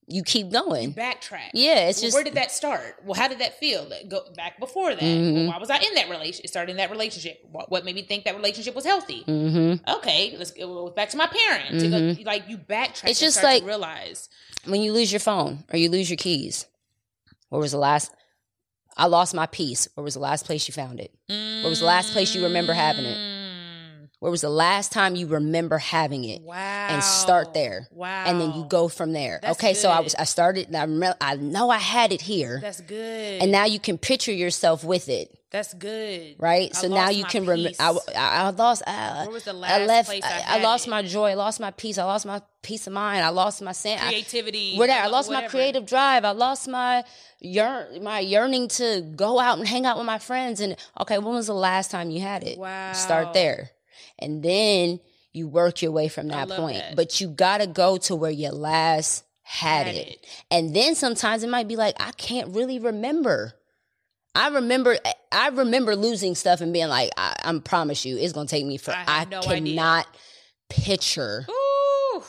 you keep going. Backtrack. Yeah, it's Well, just where did that start? Well, how did that feel? Go back before that. Mhm. Well, why was I in that relationship? Started in that relationship. What, what made me think that relationship was healthy? hmm Okay, let's go back to my parent. To go, Mhm. like you backtrack. It's just like- realize. when you lose your phone or you lose your keys. Where was the last? I lost my piece. Where was the last place you found it? Where was the last place you remember having it? Mm. Where was the last time you remember having it? Wow. And start there. Wow. And then you go from there. That's okay, so I was I started I remember I know I had it here. That's good. and now you can picture yourself with it, that's good. right? I so now you can remember. I, I, I lost. I, Where was the I last left. place I, I, I lost it? my joy. I lost my peace. I lost my peace of mind. I lost my sense. creativity. Whatever. I lost my creative drive. I lost my yearn my yearning to go out and hang out with my friends. And okay, when was the last time you had it? Wow. Start there, and then you work your way from that point. that. But you gotta go to where you last had, Had it. it. and then sometimes it might be like I can't really remember. I remember. I remember losing stuff and being like, I, I promise you, it's gonna take me for. I I, no idea. cannot picture Ooh.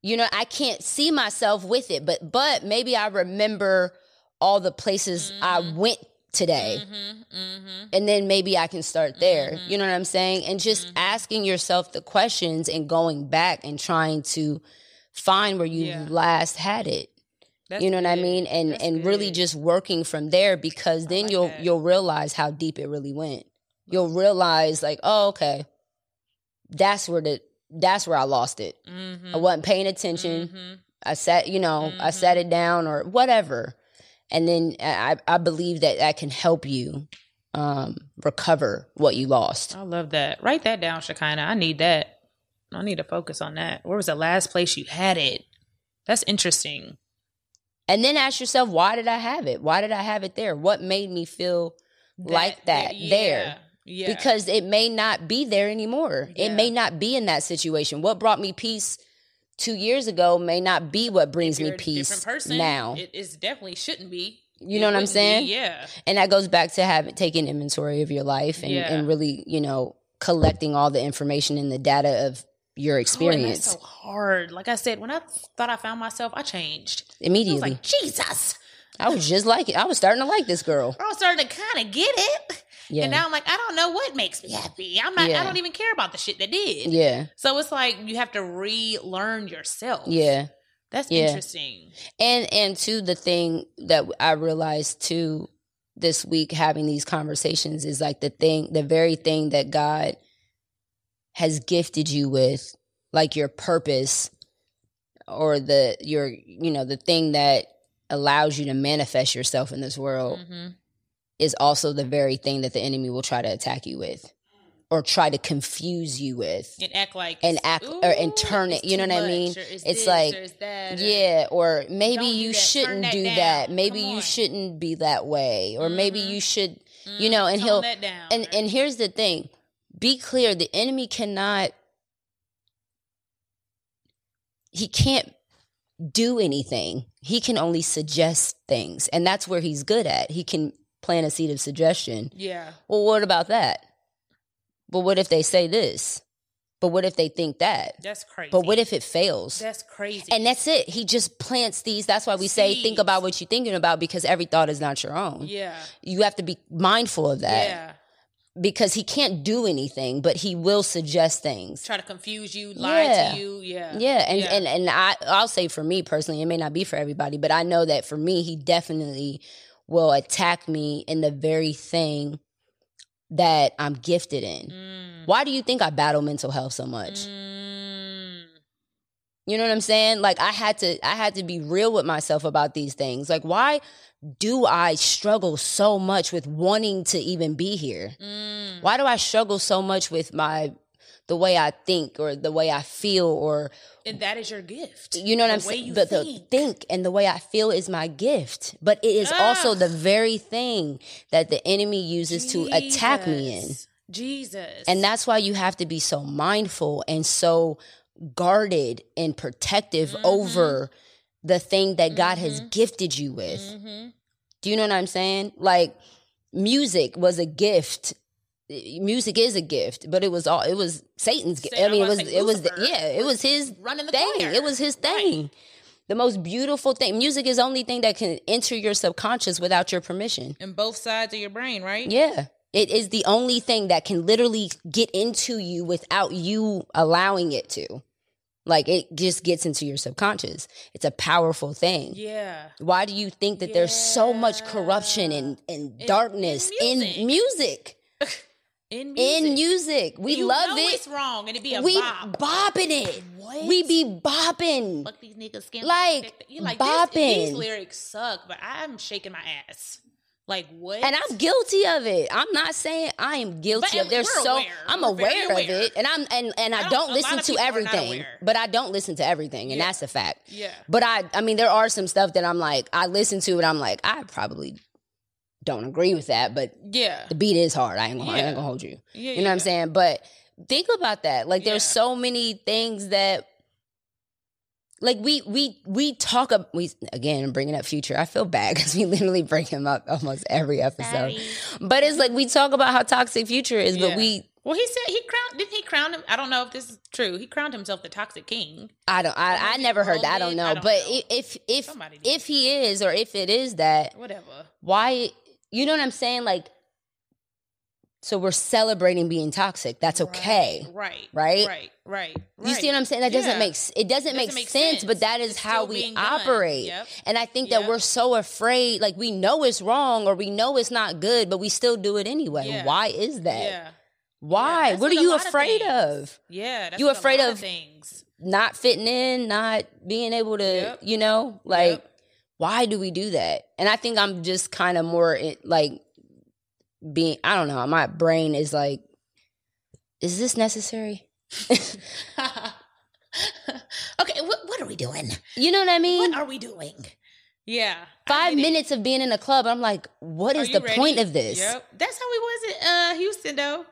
you know i can't see myself with it but but maybe i remember all the places i Mhm. went today Mm-hmm, mm-hmm. and then maybe i can start there Mhm. you know what i'm saying and just Mhm. asking yourself the questions and going back and trying to find where you Yeah. last had it That's you know what i mean and That's and really just working from there because then like you'll that. you'll realize how deep it really went you'll realize like oh okay that's where the that's where i lost it Mhm. i wasn't paying attention Mhm. I sat, you know, I Mhm. sat it down or whatever. And then I, I believe that that can help you um, recover what you lost. I love that. Write that down, Shekinah. I need that. I need to focus on that. Where was the last place you had it? That's interesting. And then ask yourself, why did I have it? Why did I have it there? What made me feel like that there? Yeah. Because it may not be there anymore. It may not be in that situation. What brought me peace two years ago may not be what brings me peace person, now. It is definitely shouldn't be. You It know what I'm wouldn't be, saying? Yeah. and that goes back to having taking inventory of your life and, Yeah. and really you know collecting all the information and the data of your Oh, experience that's so hard. Like I said, when I thought I found myself, I changed. I was immediately like, Jesus. I was just like it I was starting to like this girl I was starting to kind of get it. yeah And now I'm like, I don't know what makes me happy. I'm not, Yeah. I don't even care about the shit that did. yeah So it's like you have to relearn yourself. yeah That's Yeah. interesting. and and to the thing that I realized too this week having these conversations is like the thing the very thing that God has gifted you with like your purpose or the your you know the thing that allows you to manifest yourself in this world hmm is also the very thing that the enemy will try to attack you with or try to confuse you with And act like And act- or- and turn it," you know what I mean? It's, like, or that, or- yeah or maybe you that. Shouldn't that do down. that maybe you shouldn't be that way or maybe Mhm. you should you know, and Tone he'll- down. and and here's the thing be clear the enemy cannot he can't do anything he can only suggest things and that's where he's good at he can plant a seed of suggestion yeah, well what about that well what if they say this But what if they think that? That's crazy. But what if it fails? that's crazy? And that's it. He just plants these. That's why we say think about what you're thinking about because every thought is not your own. yeah, You have to be mindful of that yeah. Because he can't do anything, but he will suggest things. Try to confuse you, lie Yeah. to you. Yeah, Yeah, and Yeah. and and I I'll say for me personally, it may not be for everybody, but I know that for me, he definitely will attack me in the very thing that I'm gifted in. Mm. Why do you think I battle mental health so much? Mm. You know what I'm saying? Like I had to I had to be real with myself about these things. Like why do I struggle so much with wanting to even be here? Mm. Why do I struggle so much with my the way I think or the way I feel or And that is your gift. you know what The I'm saying? But the think. think and the way I feel is my gift. But it is also the very thing that the enemy uses to attack me in. Jesus. Jesus. And that's why you have to be so mindful and so guarded and protective Mm-hmm. over the thing that God has gifted you with. Mhm. Do you know what I'm saying? Like music was a gift. Music is a gift, but it was all it was Satan's gift. Say- I mean, it was was gonna say it was Lucifer yeah, it was his running the thing. choir. It was his thing. The most beautiful thing. Music is the only thing that can enter your subconscious without your permission. in both sides of your brain, right? Yeah. It is the only thing that can literally get into you without you allowing it to. Like it just gets into your subconscious. It's a powerful thing. Yeah. Why do you think that there's so much corruption and, and darkness in music. music? In music. In music. We You love it. It's wrong, and it be a We bop. bopping it. What? We be bopping. Fuck these niggas skin. Like, you like bopping. This, these lyrics suck, but I'm shaking my ass. Like what? And I'm guilty of it. I'm not saying I am guilty But of. There's so aware. I'm We're aware, of it, and I'm and and I I don't, don't- listen to people are not everything. But I don't listen to everything, and Yeah. that's a fact. yeah. But I, I mean, there are some stuff that I'm like, I listen to, and I'm like, I probably don't agree with that, but Yeah. the beat is hard. I ain't gonna, I ain't gonna hold you. Yeah. You know what I'm saying? But think about that. Like, there's so many things that, like, we we we talk. We again bringing up future. I feel bad because we literally bring him up almost every episode. Sorry. But it's like we talk about how toxic future is, but we Well, he said he crowned. Didn't he crown him? I don't know if this is true. He crowned himself the toxic king. I don't I, I never heard that. I don't know. I don't but know. if if if he is or if it is that, Whatever. why you know what I'm saying? Like so we're celebrating being toxic. That's okay. Right. Right? Right. Right. You see what I'm saying? That doesn't make it doesn't, make, Doesn't make sense, but that is It's how we operate. Yep. And I think that Yep. we're so afraid like we know it's wrong or we know it's not good, but we still do it anyway. Yeah. Why is that? Yeah. Why? what are you lot of afraid of? Yeah. That's You afraid lot of- things? not fitting in, not being able to, Yep. you know, like why do we do that? And I think I'm just kind of more like being I don't know, my brain is like is this necessary? okay. What What are we doing? You know what I mean? What are we doing? Yeah. I 5 get it. minutes of being in a club, I'm like, what is Are is you the point of this? Yep. That's how we was in uh, Houston though.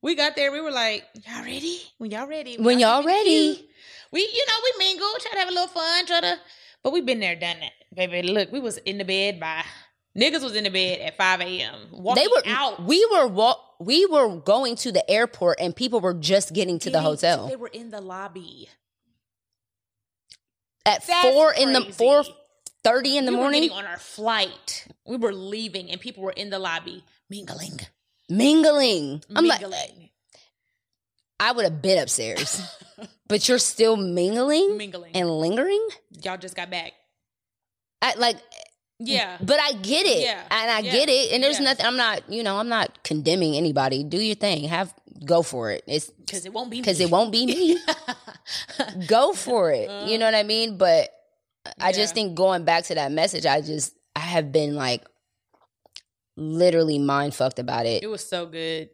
We got there, we were like, Y'all ready? When y'all ready? When y'all give me the ready. We you know, we mingle, try to have a little fun, try to but we've been there, done that. Baby, look, we was in the bed by niggas was in the bed at 5 a.m. Walking They were out. we were wa- we were going to the airport and people were just getting to the Getting hotel They were in the lobby. at That's 4 in the crazy. 4:30 in the we morning getting on our flight. We were leaving and people were in the lobby mingling. mingling. I'm like. I would have been upstairs. but you're still mingling mingling. and lingering? y'all just got back. I, like Yeah. but I get it. Yeah, And I yeah, get it. And there's yeah. nothing I'm not, you know, I'm not condemning anybody. Do your thing. Have go for it. It's Because it won't be because it won't be me. go for it. Uh-huh. you know what I mean? But I just think going back to that message, I just I have been like literally mind fucked about it, It was so good.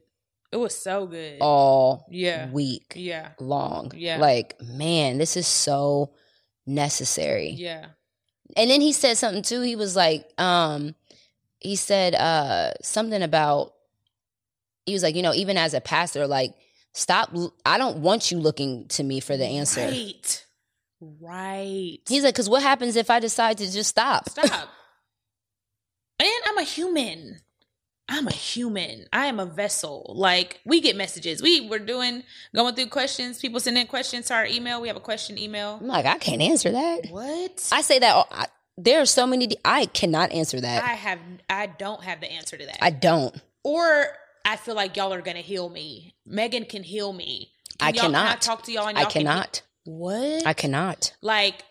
It was so good. all yeah. week Yeah. long. Yeah. Like, man, this is so necessary. Yeah. And then he said something too. He was like, um, he said uh something about he was like, you know, even as a pastor, like, stop I don't want you looking to me for the answer. Right. Right. He's like, because what happens if I decide to just stop? Stop. and I'm a human. I'm a human. I am a vessel. Like we get messages. We were doing going through questions. People send in questions to our email. We have a question email. I'm like, I can't answer that. What? I say that I, there are so many. I cannot answer that. I have. I don't have the answer to that. I don't. or I feel like y'all are gonna heal me. Megan can heal me. I y'all- Can I cannot. talk to y'all and I y'all can- cannot. what? I cannot. like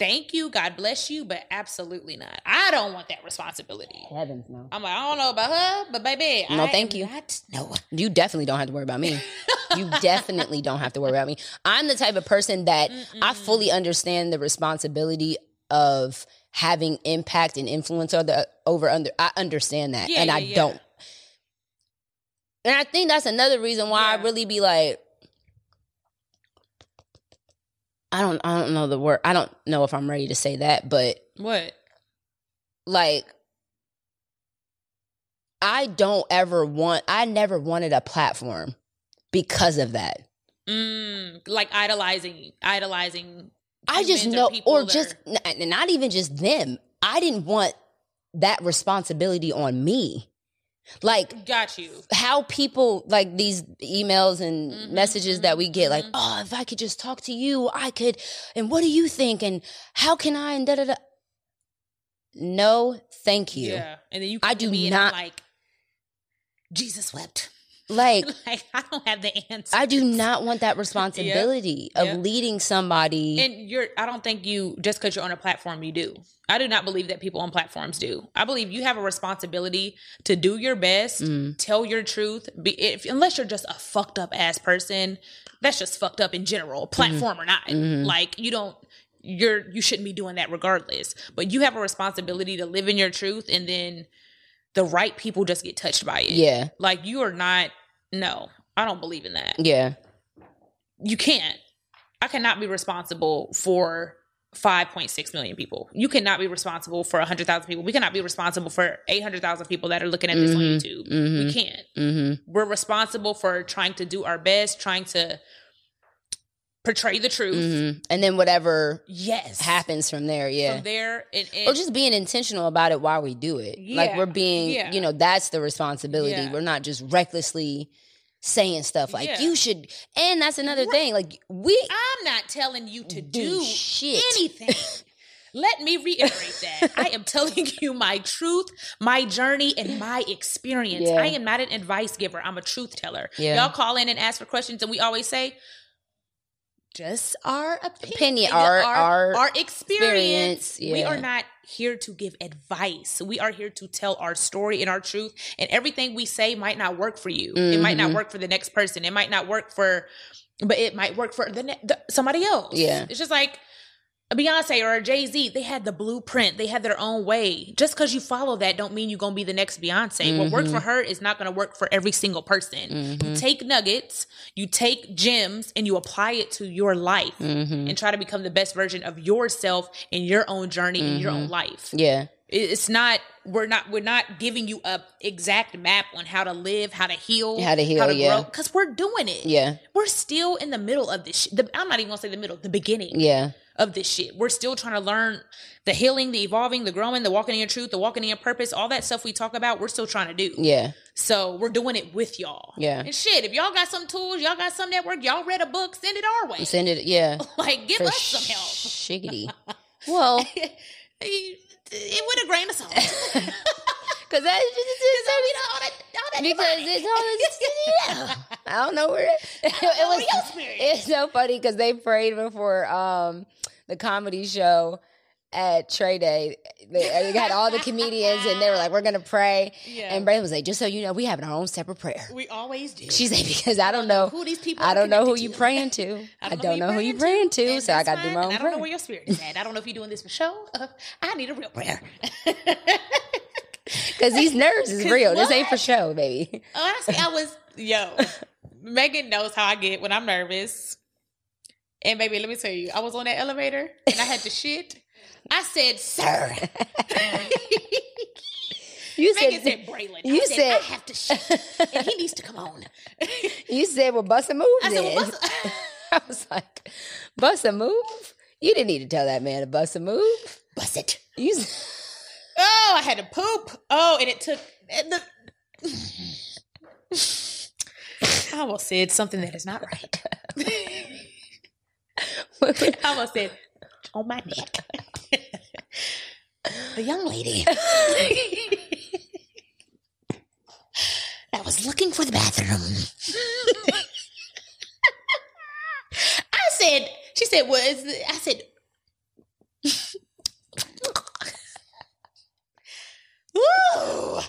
thank you god bless you but absolutely not i don't want that responsibility Heavens no. i'm like i don't know about her but baby No, I thank you. not- no You definitely don't have to worry about me. you definitely don't have to worry about me. I'm the type of person that I fully understand the responsibility of having impact and influence over over under. I understand that, Yeah, and yeah, I yeah. don't. And I think that's another reason why I really be like, I don't, I don't know the word. I don't know if I'm ready to say that, but what like I don't ever want I never wanted a platform because of that. mm, like idolizing idolizing I just know people or just not even just them. I didn't want that responsibility on me. Like got you. how people like these emails and Mhm, messages that we get like mhm. oh if i could just talk to you i could and what do you think and how can i and da da da. No thank you. Yeah and then you I do me and I'm not- like jesus wept like like i don't have the answer I do not want that responsibility Yep. of leading somebody. And you're I don't think you just because you're on a platform you do. I do not believe that people on platforms do. I believe you have a responsibility to do your best, Mm. tell your truth. Be if unless you're just a fucked up ass person, that's just fucked up in general, platform or not. Mhm. Like you don't you're you shouldn't be doing that regardless. But you have a responsibility to live in your truth and then the right people just get touched by it. yeah, Like you are not no, I don't believe in that yeah, you can't. I cannot be responsible for 5.6 million people. You cannot be responsible for 100,000 people. We cannot be responsible for 800,000 people that are looking at this on Mhm, YouTube. mhm. We can't. hmm We're responsible for trying to do our best, trying to portray the truth. hmm and then whatever Yes. happens from there, yeah. From there, and, and or just being intentional about it while we do it. like we're being, yeah. you know, that's the responsibility. Yeah. We're not just recklessly saying stuff like Yeah. you should. And that's another thing. Like we I'm not telling you to do do shit. anything. Let me reiterate that. I am telling you my truth, my journey, and my experience. Yeah. I am not an advice giver. I'm a truth teller. Yeah. Y'all call in and ask for questions, and we always say, just our opinion, Opinion, our- our our experience. experience, We are not here to give advice. We are here to tell our story and our truth. And everything we say might not work for you. It might not Mhm. work for the next person. It might not work for, but it might work for the, ne- the somebody else. Yeah. it's just like a Beyonce or a Jay Z. They had the blueprint. They had their own way. Just because you follow that, don't mean you're gonna be the next Beyonce. What worked for her is not gonna work for every single person. You Mhm. take nuggets, you take gems, and you apply it to your life. Mhm. And try to become the best version of yourself in your own journey in your own life. Yeah. It's not we're not we're not giving you a exact map on how to live, how to heal, How to heal, yeah. because we're doing it. Yeah. We're still in the middle of this. Shit. The, I'm not even gonna say the middle, the beginning Yeah. Of this shit. We're still trying to learn the healing, the evolving, the growing, the walking in your truth, the walking in your purpose, all that stuff we talk about. We're still trying to do. Yeah. So we're doing it with y'all. Yeah. And shit, if y'all got some tools, y'all got some network, y'all read a book, send it our way. Send it. Yeah. like, give For us some help. Shiggity. Well, it with a grain of salt. because that's just I mean, all that, all that because it's all it's, yeah. I don't know where it, it know was. It's so funny because they prayed before um the comedy show at Trae Day. They, they had all the comedians and they were like, "We're gonna pray." Yeah. And Brandon was like, "Just so you know, we have our own separate prayer." we always do. She's like, "Because I don't know, who these people I don't know who you to." praying to. I don't know who you're praying to, and so I got to do my own I don't know where your spirit is at. I don't know if you're doing this for show. Uh, I need a real prayer. Because these nerves is real. This ain't for show, baby. Honestly, I was yo. Megan knows how I get when I'm nervous. And baby, let me tell you, I was on that elevator and I had to shit. I said, "Sir." You Megan said, said, "Braylon." you I said, said- "I have to shit, and he needs to come on." you said, "Well, bust a move." I said, well, bust a- I was like, "Bust a move." You didn't need to tell that man to bust a move. "Bust it." You, Oh, I had to poop. Oh, and it took and the, I almost said something that is not right. I almost said on my neck. a young lady that was looking for the bathroom. I said, she said, "What? I said, "Ooh."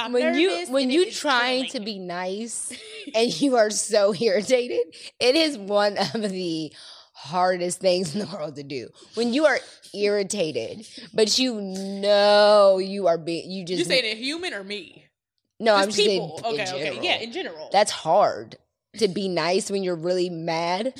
I'm when you when you trying to be nice and you are so irritated, it is one of the hardest things in the world to do. When you are irritated, but you know you are being you just you saying it human or me? no, I'm Just just saying people. in okay, okay, general. yeah, in general. That's hard to be nice when you're really mad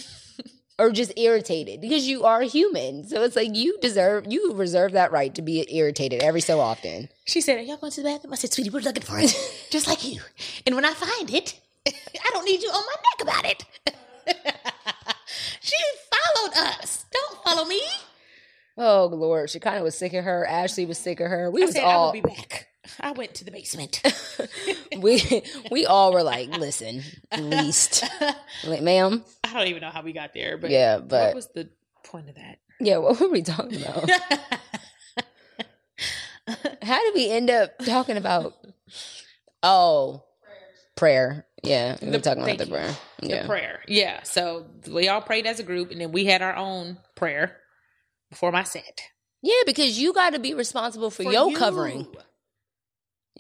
or just irritated because you are human. So it's like you deserve you reserve that right to be irritated every so often. She said, Are y'all going to the bathroom? I said, Sweetie, we're looking for it. Just like you. And when I find it, I don't need you on my neck about it. she followed us. Don't follow me. Oh Lord, she kind of was sick of her. Ashley was sick of her. We I was said, I all will be back. I went to the basement. we we all were like, listen, least, like, ma'am. I don't even know how we got there, but Yeah, but what was the point of that? yeah, what were we talking about? How did we end up talking about? Oh, prayer. Yeah, we were talking about the you. prayer. the Yeah, prayer. Yeah. So we all prayed as a group, and then we had our own prayer before my set. yeah, because you got to be responsible for, your you. covering.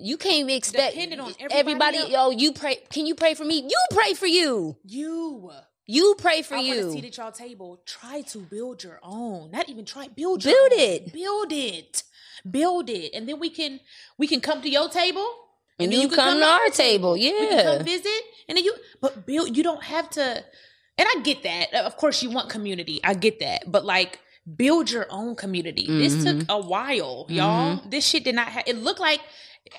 You can't expect Dependent on everybody everybody. else. Yo, you pray. Can you pray for me? You pray for you. You. You pray for I want a you. seat at y'all table. Try to build your own. Not even try build your Build own. it. Build it. Build it. And then we can we can come to your table. And then you come to our table, We can yeah. come visit. And then you but build you don't have to and I get that. Of course you want community. I get that. But like build your own community. This took Mm-hmm. a while, y'all. This shit did not have it looked like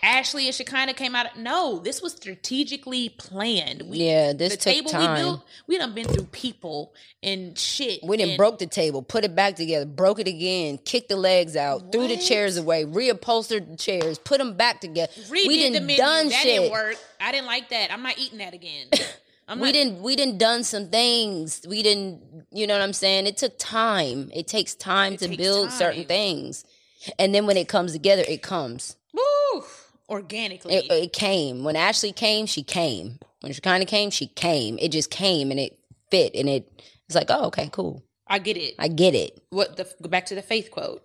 Ashley and Shekinah came out. No, this was strategically planned. We, Yeah, this the took table time. we built, we done been through people and shit. We done and broke the table, put it back together, broke it again, kicked the legs out, threw the chairs away, reupholstered the chairs, put them back together. redid we the didn't menu. done that shit. didn't work. I didn't like that. I'm not eating that again. I'm We not- didn't we didn't done some things. We didn't you know what I'm saying? It took time. It takes time It to takes build certain things. And then when it comes together, it comes. Woo! Organically. It, it came. When Ashley came, she came. When she kind of came, she came. It just came and it fit and it it's like, oh, okay, cool. I get it. I get it. What the go back to the faith quote?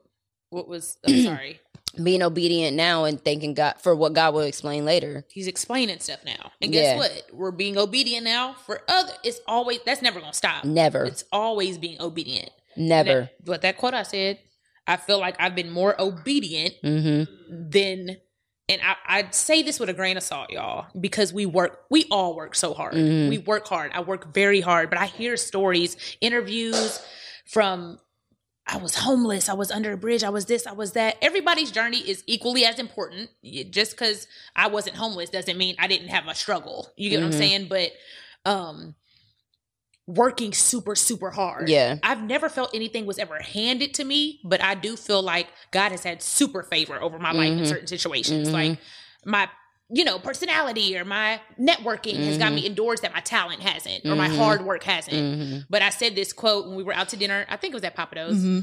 What was? I'm sorry. Being obedient now and thanking God for what God will explain later. He's explaining stuff now, and guess Yeah. what? We're being obedient now for other. It's always that's never gonna stop. Never. It's always being obedient. Never. That- but that quote I said, I feel like I've been more obedient Mm-hmm. than. And I, I'd say this with a grain of salt, y'all, because we work, we all work so hard. Mhm. We work hard. I work very hard, but I hear stories, interviews from I was homeless, I was under a bridge, I was this, I was that. Everybody's journey is equally as important. Just because I wasn't homeless doesn't mean I didn't have a struggle. You get what Mhm. I'm saying? But um working super, super hard. Yeah. I've never felt anything was ever handed to me, but I do feel like God has had super favor over my life in Mhm. certain situations. Mhm. Like my, you know, personality or my networking has got me indoors that my talent hasn't or my Mhm. hard work hasn't. Mm-hmm. But I said this quote when we were out to dinner. I think it was at Pappadeaux, Mm-hmm.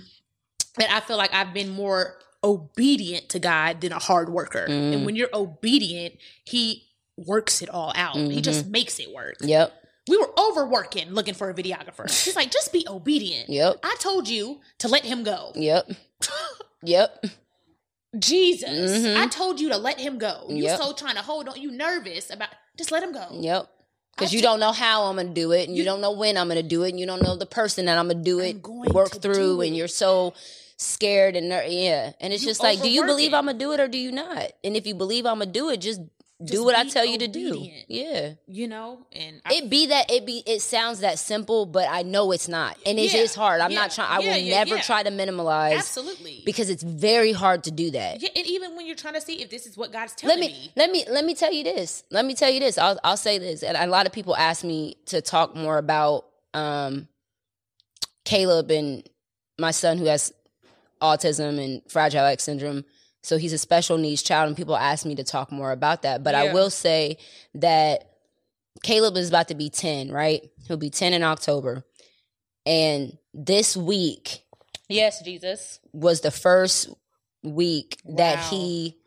That I feel like I've been more obedient to God than a hard worker. Mm. And when you're obedient, He works it all out. He Mm-hmm. just makes it work. Yep. We were overworking looking for a videographer. He's like, just be obedient. Yep. I told you to let him go. Yep. Yep. Jesus, Mhm. I told you to let him go. You Yep. so trying to hold on. You nervous about just let him go. Yep. Because you t- don't know how I'm gonna do it, and you, You- don't know when I'm gonna do it, and you don't know the person that I'm gonna do it, going work through, do and you're so scared and ner- yeah. And it's You just like, do you believe it. I'm gonna do it or do you not? And if you believe I'm gonna do it, just, do what I tell you to do. Yeah. You know, and I, It be that it be it sounds that simple, but I know it's not, and it's Yeah, it's hard. I'm yeah, not trying. I yeah, will never try to minimalize absolutely. because it's very hard to do that. yeah, and even when you're trying to see if this is what God's telling let me, me, let me let me tell you this. Let me tell you this. I'll I'll say this. And a lot of people ask me to talk more about um Caleb and my son who has autism and fragile X syndrome So he's a special needs child, and people ask me to talk more about that. But I will say that Caleb is about to be 10, right? He'll be 10 in October. And this week Yes, Jesus. was the first week that he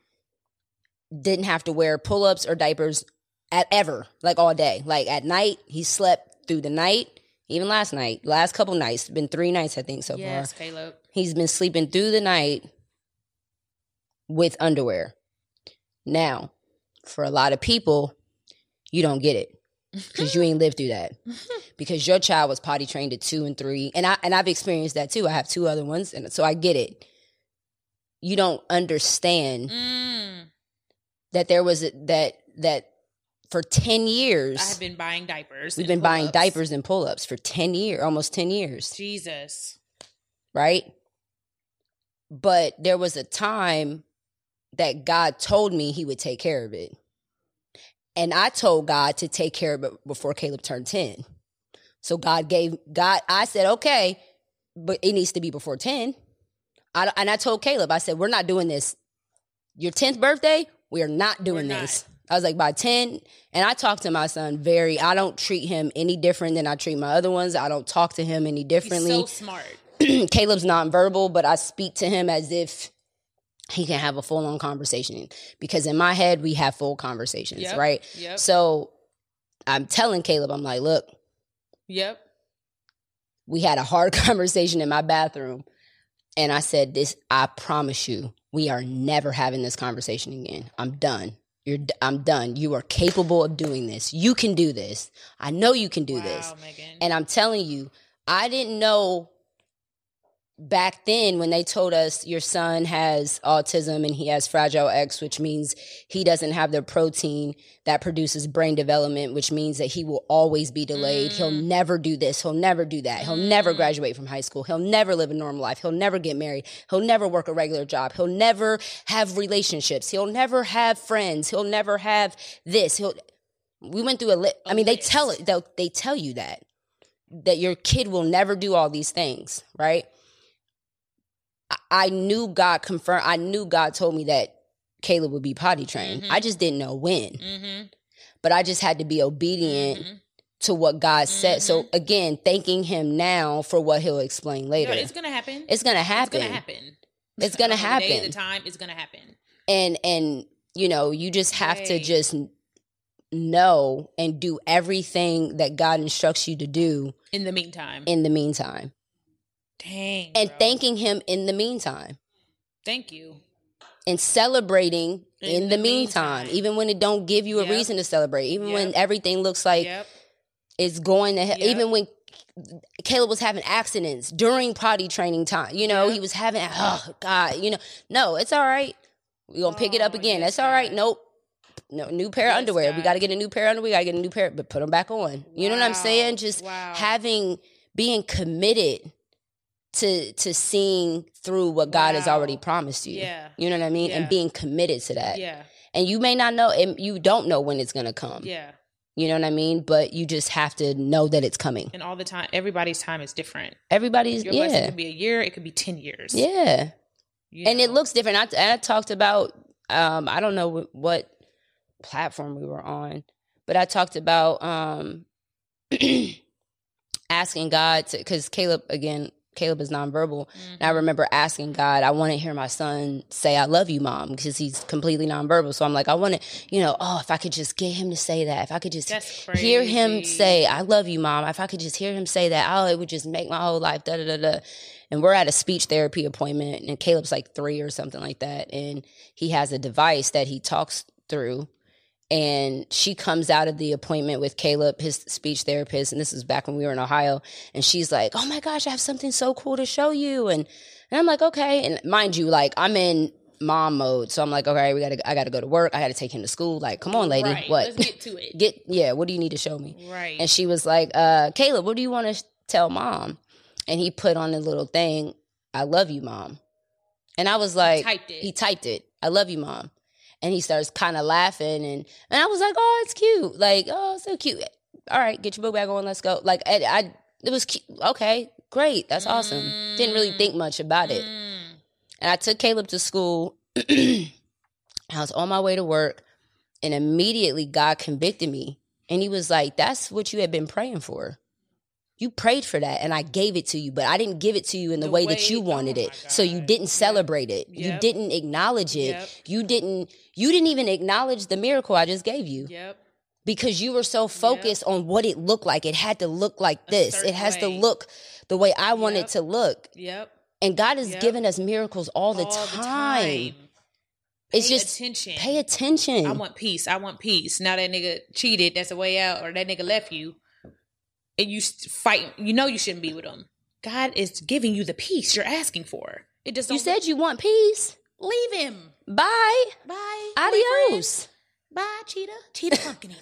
didn't have to wear pull ups or diapers at ever, like all day. Like at night, he slept through the night, even last night, last couple nights, been three nights, I think, so yes, far. Caleb. He's been sleeping through the night with underwear. Now, for a lot of people, you don't get it because you ain't lived through that. Because your child was potty trained at two and three, and I and I've experienced that too. I have two other ones, and so I get it. You don't understand Mm. that there was a, that that for ten years i've been buying diapers. we've been buying pull-ups. diapers and pull ups for ten years, almost ten years. Jesus. right? But there was a time that God told me he would take care of it. And I told God to take care of it before Caleb turned 10. So God gave God I said, "Okay, but it needs to be before 10." I, and I told Caleb, I said, "We're not doing this. Your 10th birthday, we are not doing We're this." I was like, by 10, and I talk to my son very, I don't treat him any different than I treat my other ones. I don't talk to him any He's differently. so smart. Caleb's nonverbal, but I speak to him as if he can have a full on conversation. Because in my head, we have full conversations, Yep. right? Yep. So I'm telling Caleb, I'm like, look, Yep. we had a hard conversation in my bathroom. And I said, this, I promise you, we are never having this conversation again. I'm done. You're, I'm done. You are capable of doing this. You can do this. I know you can do wow, this. Megan. And I'm telling you, I didn't know back then when they told us your son has autism and he has fragile X, which means he doesn't have the protein that produces brain development, which means that he will always be delayed. He'll Mm. never do this. He'll never do that. He'll never Mm. graduate from high school. He'll never live a normal life. He'll never get married. He'll never work a regular job. He'll never have relationships. He'll never have friends. He'll never have this. He'll we went through a li- I mean, they tell it. They they tell you that that your kid will never do all these things, right? I, knew God confirmed. I knew God told me that Caleb would be potty trained. Mhm. I just didn't know when, mm-hmm. but I just had to be obedient Mhm. to what God said. So Mhm. again, thanking Him now for what He'll explain later. it's gonna happen. it's gonna happen. It's gonna happen. It's gonna On the day, happen. the time, is gonna happen. and and you know you just have to just know and do everything that God instructs you to do In the meantime, in the meantime dang. and bro. thanking him in the meantime thank you. and celebrating in, In the, the meantime, meantime. even when it don't give you a Yep. reason to celebrate even when everything looks like yep. it's going to he- Yep. even when Caleb was having accidents during potty training time you know Yep. he was having oh god you know no it's all right we're gonna pick it up Oh, again yes, that's all right God. nope no new pair of Yes, underwear we got to get a new pair of underwear we got to get a new pair but put them back on you know what i'm saying just Wow. having being committed to to seeing through what God has already promised you. Yeah. You know what I mean? Yeah. And being committed to that. Yeah. And you may not know and you don't know when it's to come. Yeah. You know what I mean? But you just have to know that it's coming. And all the time, everybody's time is different. Everybody's Your yeah. could be a year. It could be ten years. Yeah. you And it looks different. I, I talked about um I don't know what platform we were on, but I talked about um asking God to cuz Caleb again Caleb is nonverbal. And I Mhm. remember asking God, I want to hear my son say, I love you, mom, because he's completely nonverbal. So I'm like, I want to, you know, oh, if I could just get him to say that, if I could just hear him say, I love you, mom, if I could just hear him say that, oh, it would just make my whole life, da da da da. And we're at a speech therapy appointment, and Caleb's like three or something like that. And he has a device that he talks through. And she comes out of the appointment with Caleb, his speech therapist, and this is back when we were in Ohio. And she's like, "Oh my gosh, I have something so cool to show you." And and I'm like, "Okay." And mind you, like I'm in mom mode, so I'm like, "Okay, we gotta, I gotta go to work. I gotta take him to school. Like, come on, lady, Right. what? Let's get to it. get yeah. What do you need to show me?" right. And she was like, uh, Caleb, what do you want to tell mom? And he put on a little thing, I love you, mom. And I was like, typed it. he typed it, I love you, mom. And he starts kind of laughing. And, and I was like, oh, it's cute. Like, oh, so cute. All right, get your book bag on, let's go. Like, I, I it was cute. Okay, great. That's awesome. Didn't really think much about it. Mm. And I took Caleb to school I was on my way to work, and immediately God convicted me. And he was like, That's what you had been praying for. You prayed for that, and I gave it to you, but I didn't give it to you in the, The way, that you oh wanted my it. So you oh didn't Yep. celebrate it. You Yep. didn't acknowledge it. Yep. You didn't. You didn't even acknowledge the miracle I just gave you Yep. because you were so focused on what it looked like. It had to look like this. It has to look the way I want Yep. it to look. Yep. And God has Yep. given us miracles all the All time. It's Pay just attention. pay attention. I want peace. I want peace. Now that nigga cheated, that's a way out, or that nigga left you, and you fight. You know you shouldn't be with him. God is giving you the peace you're asking for. It just you said you want peace. leave him. Bye. Bye. Adios. Bye, cheetah. Cheetah pumpkin eater.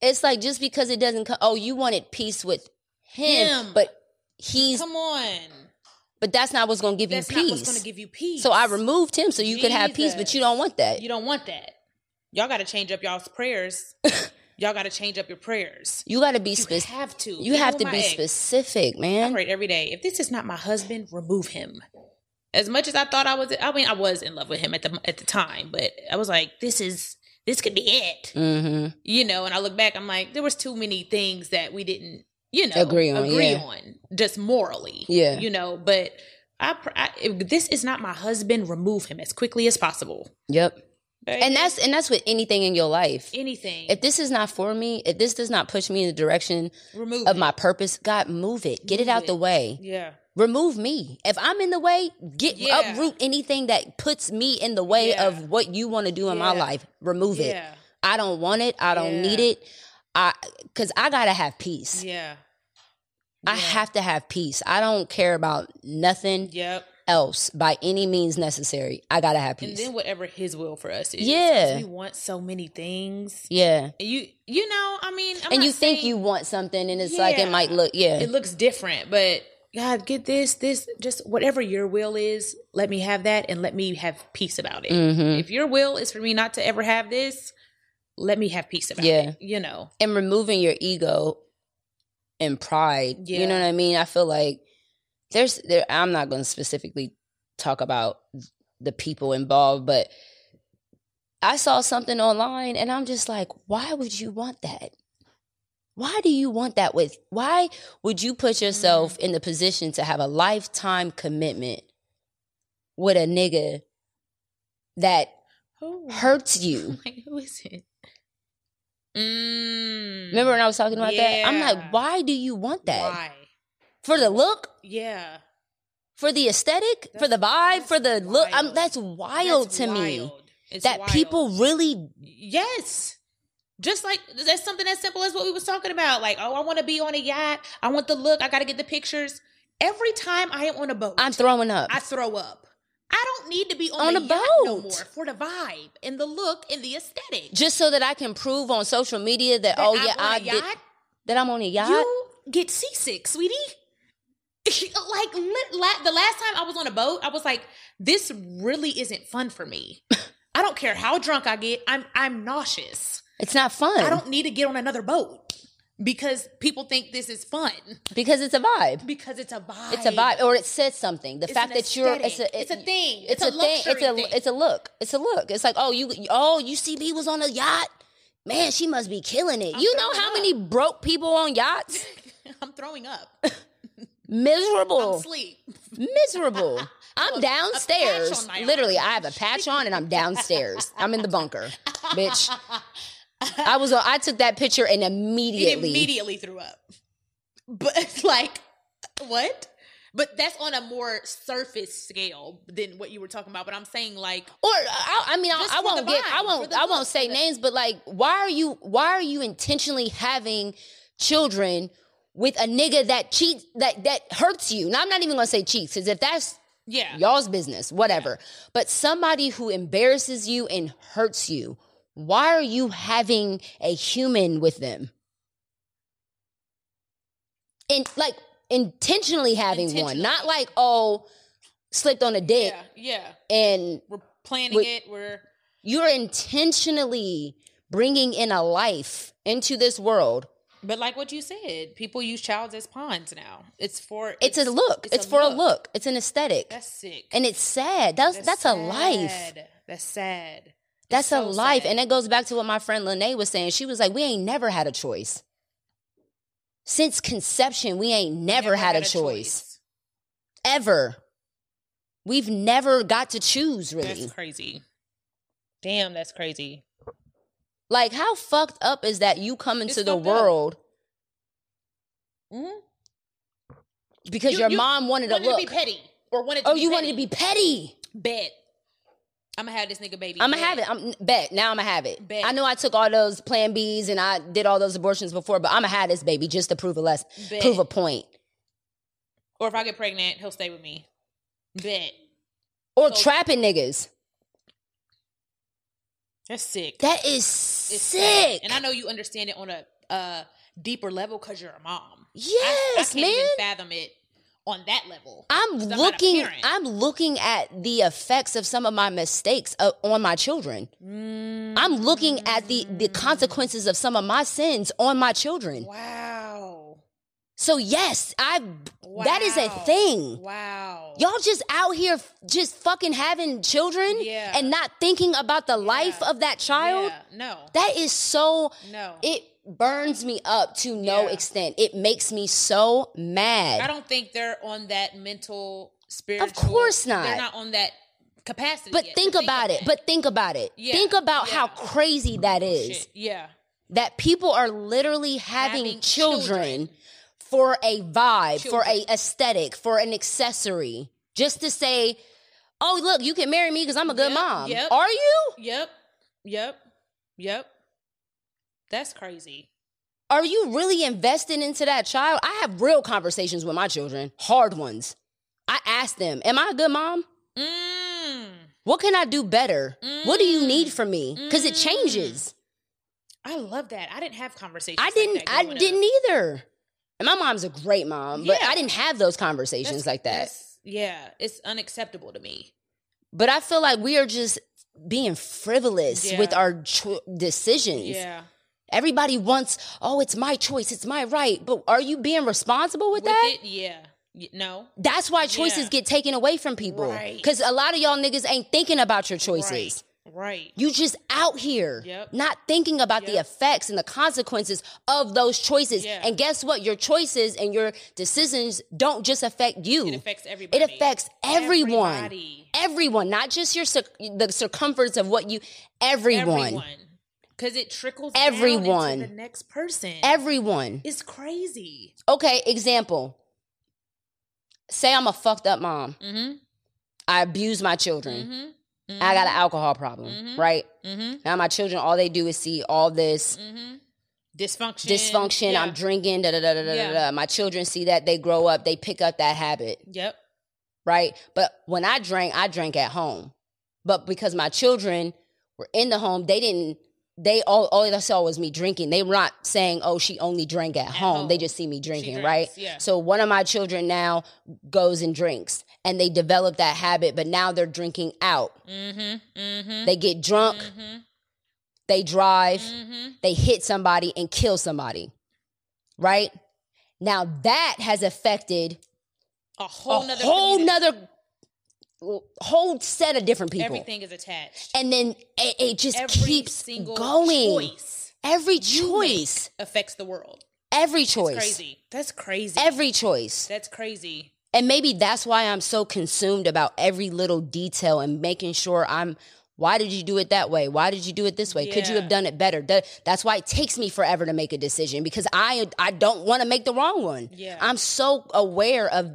It's like just because it doesn't come. Oh, you wanted peace with him, Him. but he's. Come on. But that's not what's going to give That's you not peace. what's going to give you peace. so I removed him so you could have peace, but you don't want that. You don't want that. Y'all got to change up y'all's prayers. Y'all got to change up your prayers. You got to be You specific. have to. You have to be ex, specific, I man. prayed every day. If this is not my husband, remove him. As much as I thought I was, I mean, I was in love with him at the at the time, but I was like, this is this could be it, Mm-hmm. you know. And I look back, I'm like, there was too many things that we didn't, you know, Agree on, agree yeah. on, just morally, Yeah. you know. But I, I if this is not my husband, remove him as quickly as possible. Yep. Baby, And that's and that's with anything in your life. anything. If this is not for me, if this does not push me in the direction remove of it. my purpose, God, move it. Get it Move out the way. yeah. Remove me. If I'm in the way, get Yeah. uproot anything that puts me in the way Yeah. of what you want to do in my life. Remove it. Yeah. I don't want it. I don't Yeah. need it. I cuz I got to have peace. Yeah. I have to have peace. I don't care about nothing Yep. Else by any means necessary. I got to have peace. And then whatever his will for us is. Yeah. We want so many things. yeah. You you know, I mean, I'm and you think you want something and it's like it might look yeah. it looks different, but God, get this, this, just whatever your will is, let me have that and let me have peace about it. Mhm. If your will is for me not to ever have this, let me have peace about Yeah. it. You know. and removing your ego and pride. Yeah. You know what I mean? I feel like there's there I'm not going to specifically talk about the people involved, but I saw something online and I'm just like, why would you want that? Why do you want that with why would you put yourself in the position to have a lifetime commitment with a nigga that Who? hurts you? Like, who is it? Mm. Remember when I was talking about that? I'm like, why do you want that? Why? For the look? Yeah. For the aesthetic? for the vibe? For the that's look? I'm, that's wild That's to me. It's That wild. people really Yes. Just like that's something as simple as what we was talking about. Like, oh, I want to be on a yacht. I want the look. I got to get the pictures. Every time I am on a boat, I'm throwing up. I throw up. I don't need to be on, On the a yacht no more for the vibe and the look and the aesthetic. just so that I can prove on social media that, That oh I'm yeah, I a did that I'm on a yacht. You get seasick, sweetie. Like lit, la- the last time I was on a boat, I was like, this really isn't fun for me. I don't care how drunk I get. I'm I'm nauseous. it's not fun. I don't need to get on another boat because people think this is fun because it's a vibe. because it's a vibe. It's a vibe, or it says something. The It's fact that you're it's a aesthetic. It's a thing. It's, It's a, a thing. It's a thing. it's a look. It's a look. It's like oh you oh you see me was on a yacht. Man, she must be killing it. I'm you know how up. many broke people on yachts? I'm throwing up. Miserable. I'm asleep. miserable. I'm downstairs. patch on my Literally, arm. I have a patch on and I'm downstairs. I'm in the bunker, bitch. I was. I took that picture and It immediately. immediately threw up. But it's like, what? But that's on a more surface scale than what you were talking about. But I'm saying like, Or I, I mean, I, I won't get. I won't. I won't say names, but like, why are you? Why are you intentionally having children with a nigga that cheats that that hurts you? Now, I'm not even gonna say cheats, because if that's yeah, y'all's business, whatever. But somebody who embarrasses you and hurts you, why are you having a human with them? And like intentionally having one, not like, oh, slipped on a dick yeah, yeah. and We're planning With- it. We're you're intentionally bringing in a life into this world But like what you said, people use childs as pawns now. It's for It's, a look. It's, for a look. It's an aesthetic. That's sick. and it's sad. That's that's, a life. sad. That's sad. It's That's a life. sad. And it goes back to what my friend Lene was saying. She was like, We ain't never had a choice. Since conception, we ain't never, had, a, choice. Ever. We've never got to choose, really. That's crazy. Damn, that's crazy. Like, how fucked up is that you come into It's the world Mhm. because You- your you mom wanted to look? to be petty or wanted to oh, be you petty. wanted to be petty. bet. I'm gonna have this nigga baby. I'm gonna have it. I'm bet. Now I'm gonna have it. Bet. I know I took all those Plan Bs and I did all those abortions before, but I'm gonna have this baby just to prove a less, Bet. prove a point, Or if I get pregnant, he'll stay with me. Bet. or So- trapping niggas. That's sick. That is It's sick. And I know you understand it on a uh, deeper level because you're a mom. I, I can't man. even fathom it on that level. I'm 'Cause not a looking. I'm looking at the effects of some of my mistakes uh, on my children. Mm. I'm looking at the the consequences of some of my sins on my children. Wow. So yes, I wow. that is a thing. Wow. Y'all just out here just fucking having children Yeah. and not thinking about the life of that child. Yeah. No. That is so no. it burns me up to no Yeah. extent. It makes me so mad. I don't think they're on that mental, spiritual. Of course not. They're not on that capacity. But yet think to about it. But think about it. Yeah. Think about how crazy that is. Shit. Yeah. That people are literally having, Having children, children. For a vibe, for a aesthetic, for an accessory, just to say, "Oh, look, you can marry me because I'm a good Yep, mom." yep. Are you? Yep. Yep. Yep. That's crazy. Are you really invested into that child? I have real conversations with my children, hard ones. I ask them, "Am I a good mom? Mm. What can I do better? What do you Mm. need from me?" Because it Mm. changes. I love that. I didn't have conversations. I didn't. that I didn't either. And my mom's a great mom, but Yeah. I didn't have those conversations That's- like that. Yeah, it's unacceptable to me. But I feel like we are just being frivolous Yeah. with our cho- decisions. Yeah. Everybody wants, oh, it's my choice, it's my right. But are you being responsible with, With that? it, yeah. No. That's why choices Yeah. get taken away from people. Right. Because a lot of y'all niggas ain't thinking about your choices. Right. Right. You just out here Yep. not thinking about the effects and the consequences of those choices. Yeah. And guess what? Your choices and your decisions don't just affect you. It affects everybody. It affects everyone. Everybody. Everyone, not just your the circumference of what you everyone. Because it trickles Everyone. the next person. Everyone. it's crazy. Okay, example. Say I'm a fucked up mom. Mm-hmm. I abuse my children. Mm-hmm. I got an alcohol problem, Mhm. right? Mm-hmm. Now my children, all they do is see all this Mm-hmm. Dysfunction. dysfunction. Yeah. I'm drinking. Da da da da da Yeah. da. My children see that. They grow up. They pick up that habit, Yep. right? But when I drank, I drank at home. But because my children were in the home, they didn't. They all all they saw was me drinking. They were not saying, "Oh, she only drank at, home. They just see me drinking, drinks, right? yeah. So one of my children now goes and drinks, and they develop that habit. But now they're drinking out. Mm-hmm. Mm-hmm. They get drunk. Mm-hmm. They drive. Mm-hmm. they hit somebody and kill somebody. Right? Now that has affected A whole a nother whole community. nother whole set of different people. Everything is attached. And then it, it just Every keeps going. choice Every choice. affects the world. Every That's choice. crazy. That's crazy. Every choice. That's crazy. And maybe that's why I'm so consumed about every little detail and making sure I'm why did you do it that way? Why did you do it this way? Could you have done it better? That- That's why it takes me forever to make a decision because I I don't want to make the wrong one. Yeah. I'm so aware of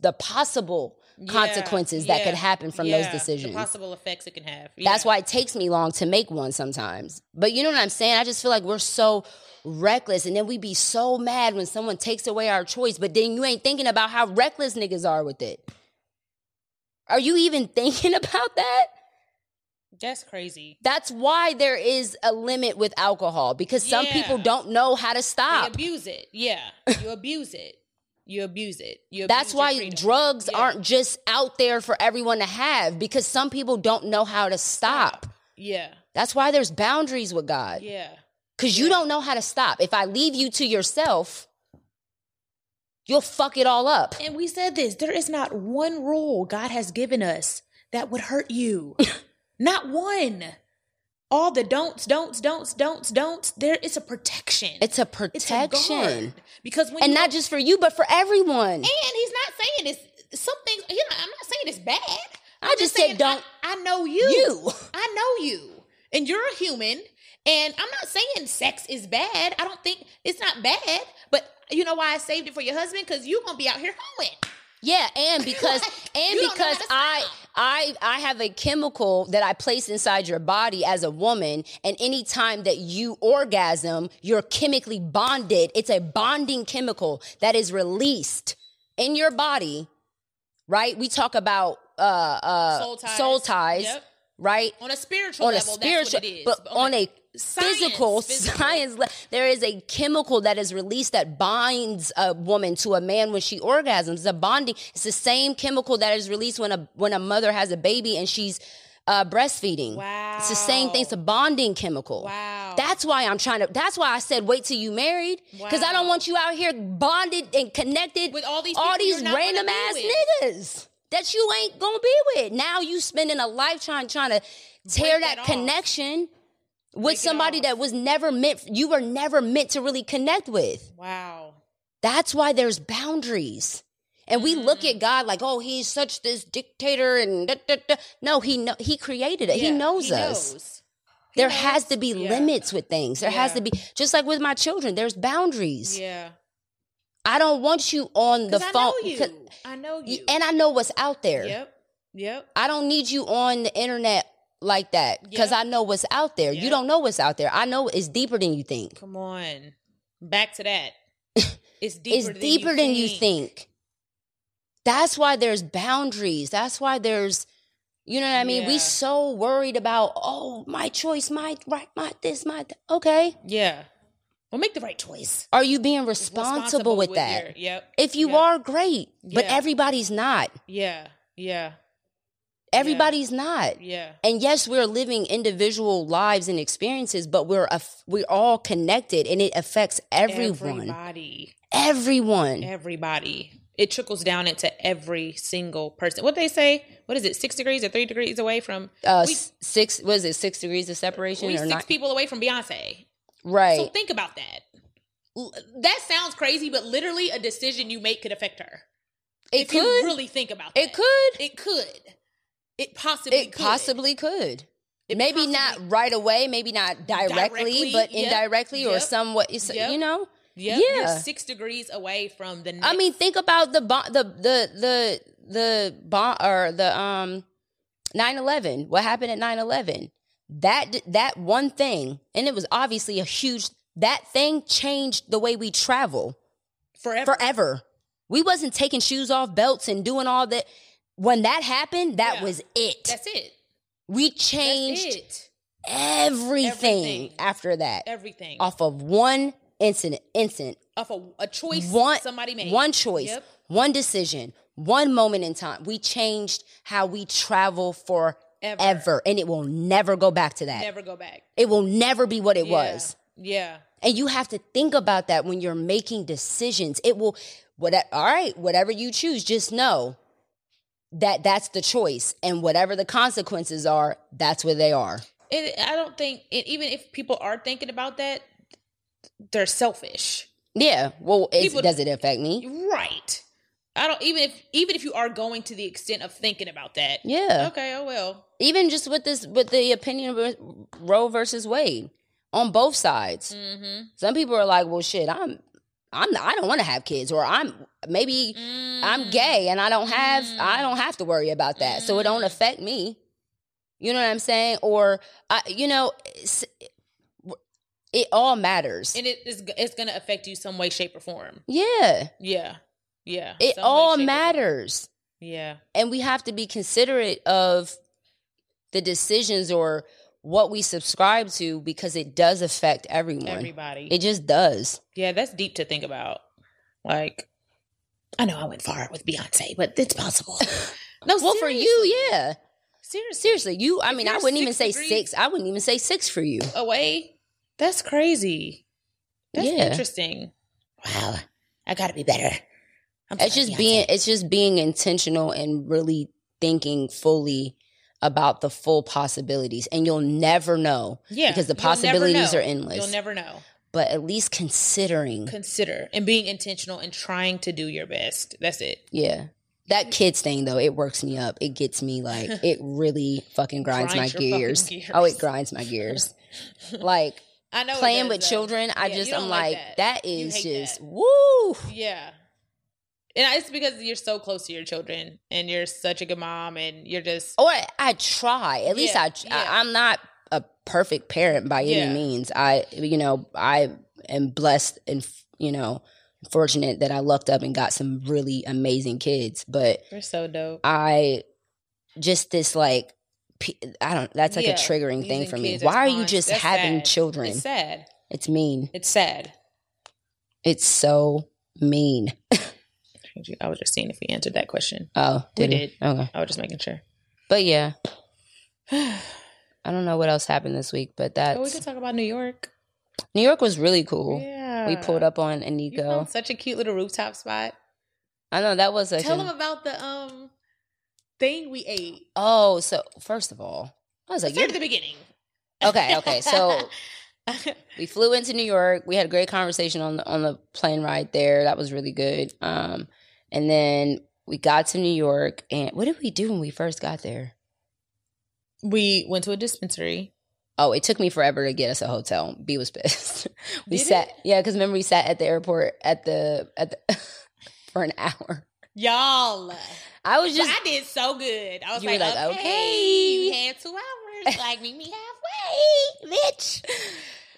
the possible Yeah, consequences that could happen from those decisions. The possible effects it can have. That's why it takes me long to make one sometimes. But you know what I'm saying? I just feel like we're so reckless and then we be so mad when someone takes away our choice, but then you ain't thinking about how reckless niggas are with it. Are you even thinking about that? That's crazy. That's why there is a limit with alcohol because some Yeah. people don't know how to They stop. abuse it. Yeah. You abuse it. You abuse it. You That's abuse your why freedom. drugs Yeah. aren't just out there for everyone to have because some people don't know how to stop. Yeah. That's why there's boundaries with God. Yeah. because you don't know how to stop. If I leave you to yourself, you'll fuck it all up. And we said this there is not one rule God has given us that would hurt you. not one. All the don'ts, don'ts, don'ts, don'ts, don'ts. There, it's a protection. It's a It's a protection. because when and not just for you, but for everyone. And he's not saying it's some things. You know, I'm not saying it's bad. I'm I just said don't- I, I know you. You. I know you, and you're a human. And I'm not saying sex is bad. I don't think it's not bad. But you know why I saved it for your husband? Because you're gonna be out here hoeing. Yeah, and because and don't know because I. I I have a chemical that I place inside your body as a woman, and anytime that you orgasm, you're chemically bonded. It's a bonding chemical that is released in your body. Right? We talk about uh uh Soul ties. soul ties, Yep. Right? On a spiritual on a level, spiritual, that's what it is. but on a science, physical, physical. science, le- there is a chemical that is released that binds a woman to a man when she orgasms. It's a bonding. It's the same chemical that is released when a when a mother has a baby and she's uh, breastfeeding. Wow. It's the same thing. It's a bonding chemical. Wow. That's why I'm trying to. That's why I said wait till you married because I don't want you out here bonded and connected With all these all these random ass with. niggas that you ain't gonna be with. Now you spending a lifetime trying to tear Break that, off. connection with Break somebody that was never meant. You were never meant to really connect with. wow. That's why there's boundaries. And we look Mm. at God like, oh, he's such this dictator, and da, da, da. no, he know, he created it. he Yeah, knows us. knows. He There knows. has to be Yeah. limits with things. There has to be just like with my children. There's boundaries. Yeah. I don't want you on the 'Cause I phone, know you. I know you. and I know what's out there. Yep. Yep. I don't need you on the internet like that because Yep. I know what's out there. You don't know what's out there. I know it's deeper than you think. Come on. Back to that. It's deeper it's than deeper you than you think. That's why there's boundaries. That's why there's, you know what I mean? We so worried about, oh, my choice, my right, my this, my th-. okay. Yeah. Well, make the right choice. Are you being responsible, with, that? your- yep. If you Yep. are, great. But Yeah. everybody's not. Yeah. Yeah. Everybody's not. Yeah. And yes, we're living individual lives and experiences, but we're we're all connected, and it affects everyone. Everybody. Everyone. Everybody. It trickles down into every single person. What they say? What is it? Six degrees or three degrees away from? Uh, we- six was it six degrees of separation we six people away from Beyonce. Right. So think about that. That sounds crazy, but literally a decision you make could affect her. it if could. you really think about it could. It could. It possibly It could. possibly could. It maybe possibly- not right away, maybe not directly, Directly, but yep, indirectly or yep, somewhat. it's- yep. You know. Yep, Yeah. You're six degrees away from the next. I mean, think about the bo- the the the the bomb or the um 9/11. What happened at 9/11? That that one thing, and it was obviously a huge. That thing changed the way we travel forever. forever. We wasn't taking shoes off belts and doing all that. When that happened, that Yeah. was it. That's it. we changed it. everything, Everything. after that Everything. off of one incident. Instant. Off a, a choice one somebody made. one choice, Yep. one decision, one moment in time. We changed how we travel forever, Ever. and it will never go back to that. Never go back. It will never be what it Yeah. was. Yeah. And you have to think about that when you're making decisions. It will, what, all right, whatever you choose, just know that that's the choice, and whatever the consequences are, that's where they are. And I don't think, and even if people are thinking about that, they're selfish. Yeah. Well, People- does it affect me? Right. I don't even if even if you are going to the extent of thinking about that. Yeah. Okay. Oh well. even just with this with the opinion of Roe versus Wade on both sides. Mm-hmm. Some people are like, "Well, shit, I'm I'm I don't want to have kids or I'm maybe Mm. I'm gay and I don't have I don't have to worry about that. So it don't Mm. affect me." You know what I'm saying? Or I you know it all matters. and it is it's going to affect you some way, shape, or form. yeah. Yeah. Yeah. It all shape, or form. matters. Yeah. and we have to be considerate of the decisions or what we subscribe to because it does affect everyone. Everybody. It just does. yeah, that's deep to think about. Like, I know I went far with Beyonce, but it's possible. No, Well, for you, yeah. Seriously. Seriously, you. I mean, I wouldn't even say six. I wouldn't even say six for you. Away, That's crazy. That's Yeah. interesting. Wow. I gotta be better. I'm It's sorry, just Beyonce. being it's just being intentional and really thinking fully about the full possibilities. And you'll never know. yeah because the possibilities are endless. You'll never know. But at least considering Consider and being intentional and trying to do your best. That's it. Yeah. That kids thing though, it works me up. It gets me like it really fucking grinds, Grinds my gears. gears. Oh, it grinds my gears. like I know playing does, with though. children, I Yeah, just I'm like, that. that You is just that. woo. Yeah. And it's because you're so close to your children and you're such a good mom and you're just Or I try. At least Yeah, I, yeah. I I'm not a perfect parent by any Yeah. means. I you know, I am blessed and you know, fortunate that I lucked up and got some really amazing kids, but you're so dope. I just this like I don't that's like a triggering thing for me. Why are you just that's having sad. children? It's sad. It's mean. It's sad. It's so mean. I was just seeing if we answered that question. Oh, We did, did. it? Okay. I was just making sure. But yeah. I don't know what else happened this week, but Oh, we could talk about New York. New York was really cool. Yeah. We pulled up on Anico. such a cute little rooftop spot. I know that was like Tell a- them about the um thing we ate. Oh, so first of all, I was like, you're- at the beginning. okay, okay. So we flew into New York. We had a great conversation on the on the plane ride there. That was really good. Um, and then we got to New York, and what did we do when we first got there? we went to a dispensary. Oh, it took me forever to get us a hotel. B was pissed. we Did sat, it? yeah, because remember we sat at the airport at the at the for an hour. Y'all. I was just I did so good. I was like, like, okay, okay. you had two hours. Like, meet me halfway, bitch.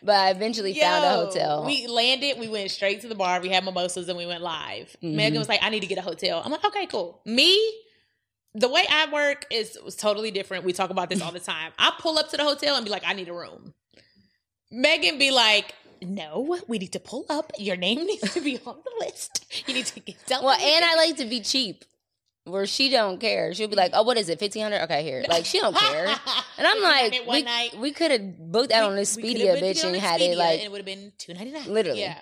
But I eventually found a hotel. We landed. We went straight to the bar. We had mimosas and we went live. Mhm. Megan was like, "I need to get a hotel." I'm like, "Okay, cool." Me, the way I work is was totally different. We talk about this all the time. I pull up to the hotel and be like, "I need a room." Megan be like, "No, we need to pull up. Your name needs to be on the list. You need to get done." well, and I like to be cheap. Where she don't care. She'll be like, mm-hmm. "Oh, what is it? Fifteen hundred? Okay, here." Like she don't care. And I'm like, we, night. we could have booked that on We- we Expedia, bitch, and had it like and it would have been two ninety nine. Literally. yeah,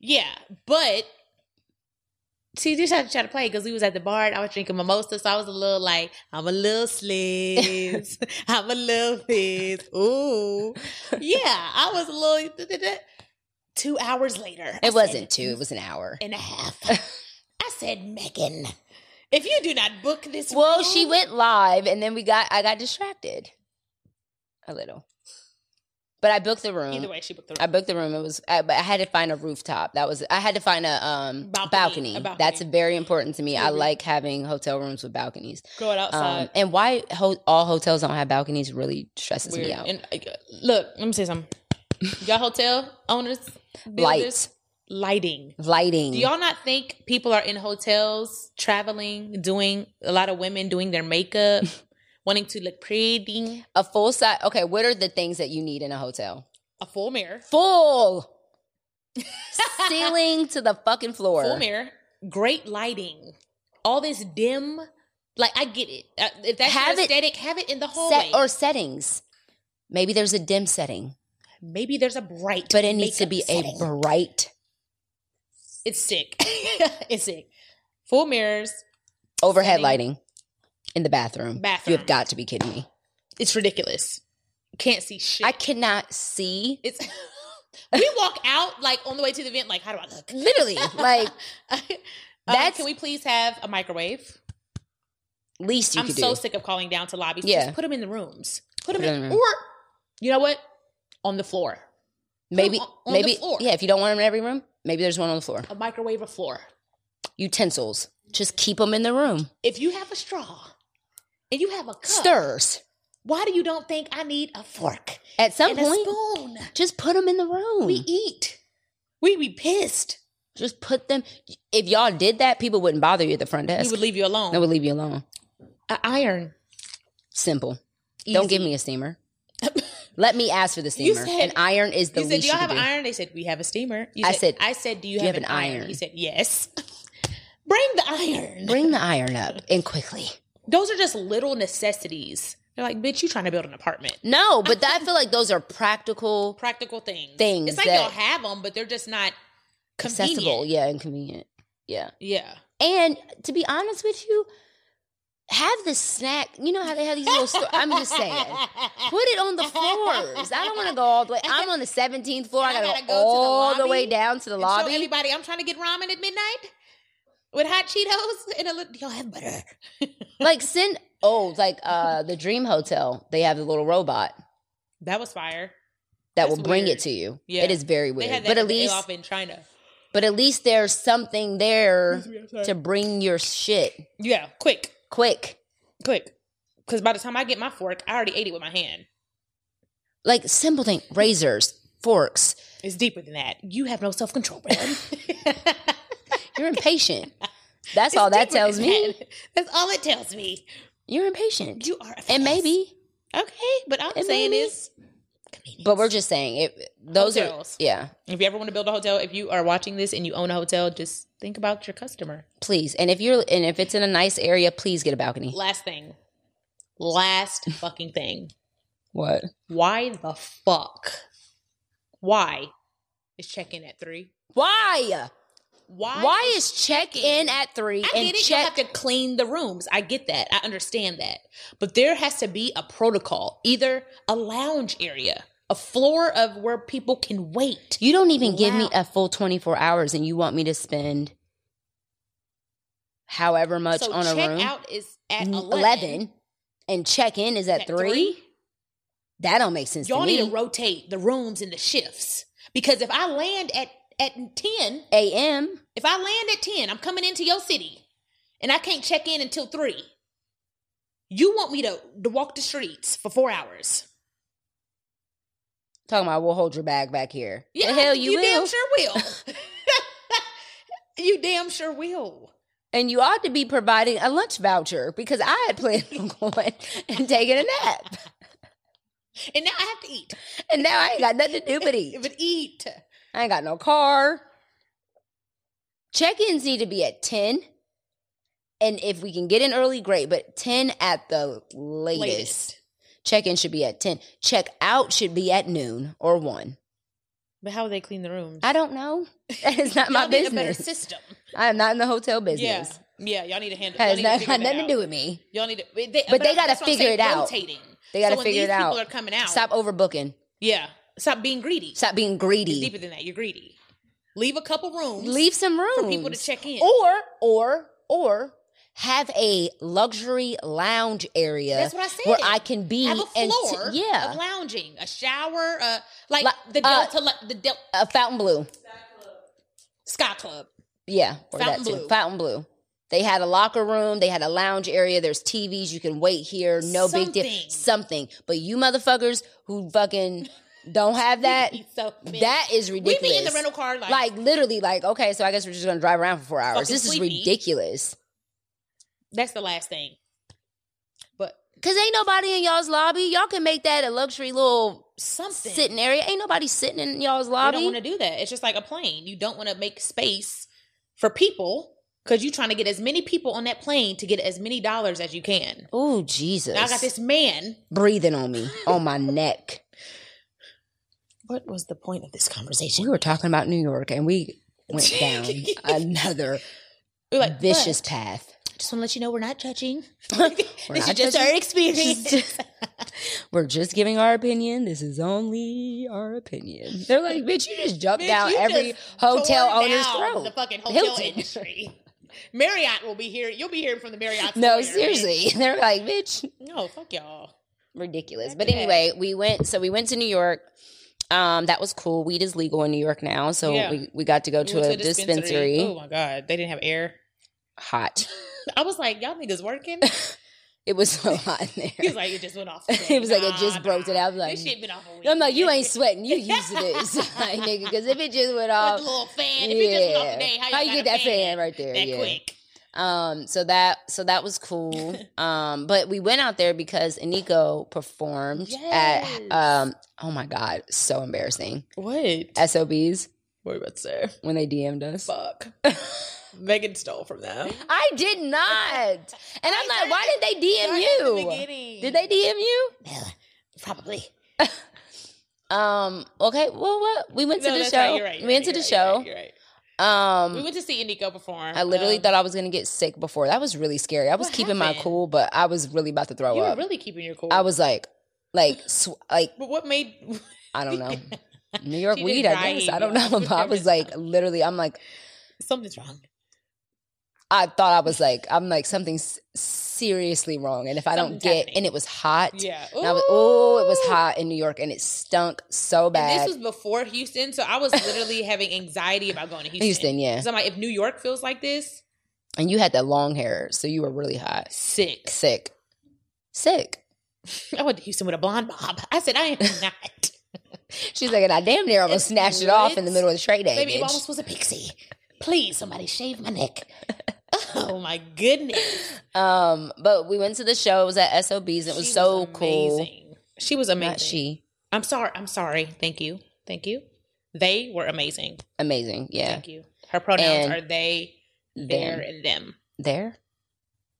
yeah. But see, just had to try to play because we was at the bar and I was drinking mimosa, so I was a little like, I'm a little sliz, I'm a little fizz. Ooh, yeah, I was a little. Two hours later, I it wasn't said, two. It was an hour. and a half. I said, Megan, if you do not book this, Well, room- she went live, and then we got. I got distracted a little, but I booked the room. Either way, she booked the room. I booked the room. It was, I, but I had to find a rooftop. That was, I had to find a um Balcony, balcony. a balcony. That's very important to me. I Mhm. like having hotel rooms with balconies. Go outside. Um, and why ho- all hotels don't have balconies really stresses me out. And uh, look, let me say something. Y'all hotel owners, builders, Lights, lighting. lighting. Do y'all not think people are in hotels traveling, doing a lot of women doing their makeup, wanting to look pretty? a full size. Okay, what are the things that you need in a hotel? A full mirror, Full ceiling to the fucking floor. full mirror, great lighting, all this dim. Like I get it. Uh, if that's Have your it aesthetic, have it in the hallway. Set or settings. Maybe there's a dim setting, Maybe there's a bright, but it needs to be setting. a bright It's sick. it's sick. Full mirrors. overhead Setting. lighting in the bathroom. Bathroom. You have got to be kidding me. It's ridiculous. Can't see shit. I cannot see. It's we walk out like on the way to the event. Like, how do I look? Literally, like Um, can we please have a microwave? least you I'm so do. sick of calling down to lobbies. Yeah. Just put them in the rooms. Put them in, in the or you know what? On the floor. Maybe, on- on maybe, yeah. If you don't want them in every room, maybe there's one on the floor. A microwave or floor. Utensils, just keep them in the room. If you have a straw and you have a cup, Stirs. why do you don't think I need a fork At some point, a spoon? just put them in the room. We eat. We be pissed. just put them. If y'all did that, people wouldn't bother you at the front desk. We would leave you alone. they would leave you alone. An iron. Simple. Don't give me a steamer. Let me ask for the steamer. said- an iron is the You said, least "Do y'all you have an do. iron?" They said, "We have a steamer." You I said, "I said, do you, have, an, iron? iron? He said, "Yes." Bring the iron. Bring the iron up and quickly. Those are just little necessities They're like, bitch, you trying to build an apartment. No, but that, I feel like those are practical, Practical things. Things It's like y'all have them, but they're just not convenient. accessible. Yeah, and convenient. Yeah. Yeah. And to be honest with you, have the snack. You know how they have these little. Sto- I'm just saying. Put it on the floors. I don't want to go all the way. I'm on the 17th floor. I gotta, gotta go, go to the all the way down to the show lobby. everybody I'm trying to get ramen at midnight with hot Cheetos and a little. Y'all have butter. Like send oh, like uh the Dream Hotel. They have the little robot That was fire. that That's will bring weird. it to you. Yeah. It is very They weird. had that But at least off in China. but at least there's something there to bring your shit Yeah, quick, quick. quick. Because by the time I get my fork, I already ate it with my hand. Like simple thing, razors, forks. It's deeper than that. You have no self control, Brad. You're impatient. That's all that tells me. That's all it tells me. You're impatient. You are, a and maybe okay, but I'm And saying maybe- is. But we're just saying it. Those Hotels. are yeah. If you ever want to build a hotel, if you are watching this and you own a hotel, just think about your customer. Please, and if you're and if it's in a nice area, please get a balcony. Last thing, last fucking thing. What? Why the fuck? Why is check in at three? Why? Why? Why is check in at three I and get it. You have to clean the rooms. I get that. I understand that. But there has to be a protocol, either a lounge area, a floor of where people can wait. You don't even give me a full twenty four hours, and you want me to spend however much so on a check room. out is at N- 11. and check in is at, At three? three? That don't make sense Y'all to need to rotate the rooms and the shifts. Because if I land at, at 10, A.M. if I land at 10, I'm coming into your city and I can't check in until 3. You want me to, to walk the streets for four hours. Talking about we'll hold your bag back here. the hell you, will. damn sure will. you damn sure will. And you ought to be providing a lunch voucher because I had planned on going and taking a nap. And now I have to eat. And now I ain't got nothing to do but eat. But eat. I ain't got no car. Check ins need to be at 10. And if we can get in early, great. But 10 at the latest. Latest. Check in should be at 10. Check out should be at noon or 1. But how would they clean the rooms? I don't know. That is not my a better business. system. I am not in the hotel business. Yeah, yeah. y'all need to handle Has not, to got nothing to do with me. Y'all need to, they, But they gotta that's what I'm figure saying, it out. Rotating. They got to so figure these it out. People are coming out. Stop overbooking. Yeah. Stop being greedy. Stop being It's greedy. deeper than that. You're greedy. Leave a couple rooms. Leave some rooms for people to check in. or or or have a luxury lounge area. That's what I said. Where I can be Have a and t- floor yeah, of lounging, a shower, uh, like Like, the uh, Delta, like the Del- a Fontainebleau. Sky Club. Yeah, or Fountain that too. blue. Fontainebleau. They had a locker room. They had a lounge area. There's TVs. You can wait here. No big deal. Something. Something. But you motherfuckers who fucking don't have that, so that is we ridiculous. be in the rental car like, like literally, like okay, so I guess we're just gonna drive around for four hours. This is sleepy. ridiculous. That's the last thing. But Cause ain't nobody in y'all's lobby. Y'all can make that a luxury little something sitting area. Ain't nobody sitting in y'all's You lobby. don't want to do that. It's just like a plane. You don't want to make space for people because you're trying to get as many people on that plane to get as many dollars as you can. oh Jesus! Now I got this man. breathing on me, on my neck. What was the point of this conversation? We were talking about New York, and we went down another like vicious "But path. Just want to let you know we're not judging. We're this is not just judging. our experience. We're just giving our opinion. This is only our opinion. They're like, bitch, you just jumped Bitch, down every hotel owner's throat. The fucking hotel Hilton. industry. Marriott will be here. You'll be hearing from the Marriott. No, lawyer, seriously. They're like, bitch. No, fuck y'all. ridiculous. But to that. anyway, we went. So we went to New York. Um, that was cool. Weed is legal in New York now, so Yeah. we, we got to go We to went a dispensary. Oh my god, they didn't have air. Hot. I was like, y'all niggas working. It was so hot in there. He was like, it just went off. It was like it just broke it out. I was like- this shit been off a week. I'm like, you ain't sweating. You used to this, like, nigga. Because if it just went With off, the little fan. If it just went off yeah. today, how, How you you get that fan right there? That yeah. quick. Um, so that so that was cool. Um, but we went out there because Aniko performed Yes. at um oh my god, so embarrassing. What? SOBs What about to say? when they DM'd us. Fuck. Megan stole from them. I did not. And I'm like, why did they DM Right the you? Did they DM you? Probably. Um. Okay. Well, what we went to No, the that's show. right, you're right, we you're went right, to the you're right, show. You're right. you're right. Um. We went to see Indigo perform. I literally Um, thought I was gonna get sick before. That was really scary. I was What keeping my happened? cool, but I was really about to throw you were up. really keeping your cool. I was like, like, sw- like But what made? I don't know. New York She did weed, I guess. I don't know. But I was like, literally, I'm like, Something's wrong. I thought I was like, I'm like something's seriously wrong. And if I don't Something's get, happening. and it was hot. Yeah. And I was, oh, it was hot in New York, and it stunk so And bad. this was before Houston, so I was literally having anxiety about going to Houston. Houston, yeah. Because I'm like, if New York feels like this, and you had that long hair, so you were really hot, sick. sick, sick. I went to Houston with a blonde bob. I said, I am not. She's like, and I damn near almost snatched it off in the middle of the Trae Day. Baby, it bitch. almost was a pixie. Please, somebody shave my neck. oh my goodness. Um, but we went to the show. It was at SOBs. It was so cool. She was amazing. Not she. I'm sorry. I'm sorry. Thank you. Thank you. They were amazing. Amazing. Yeah. Thank you. Her pronouns And are they, their, Them. and them. There.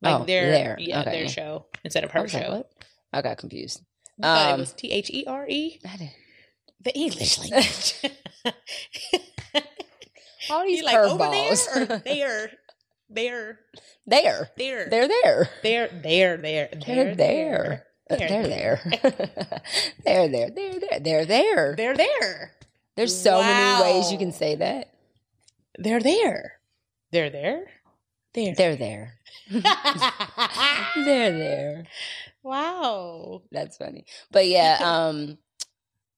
Like Oh, their, their. yeah, Okay. their show instead of her show. what? I got confused. Um, it was T H E R E. The English language. All these you like over there curveballs. or there, there, there. there, They're there. there, there, there, They're there. Uh, They're there. They're there. They're there. They're there. They're there. They're there. There's so many ways you can say that. They're there. They're there. There. They're there. They're there. wow. That's funny. But yeah, um,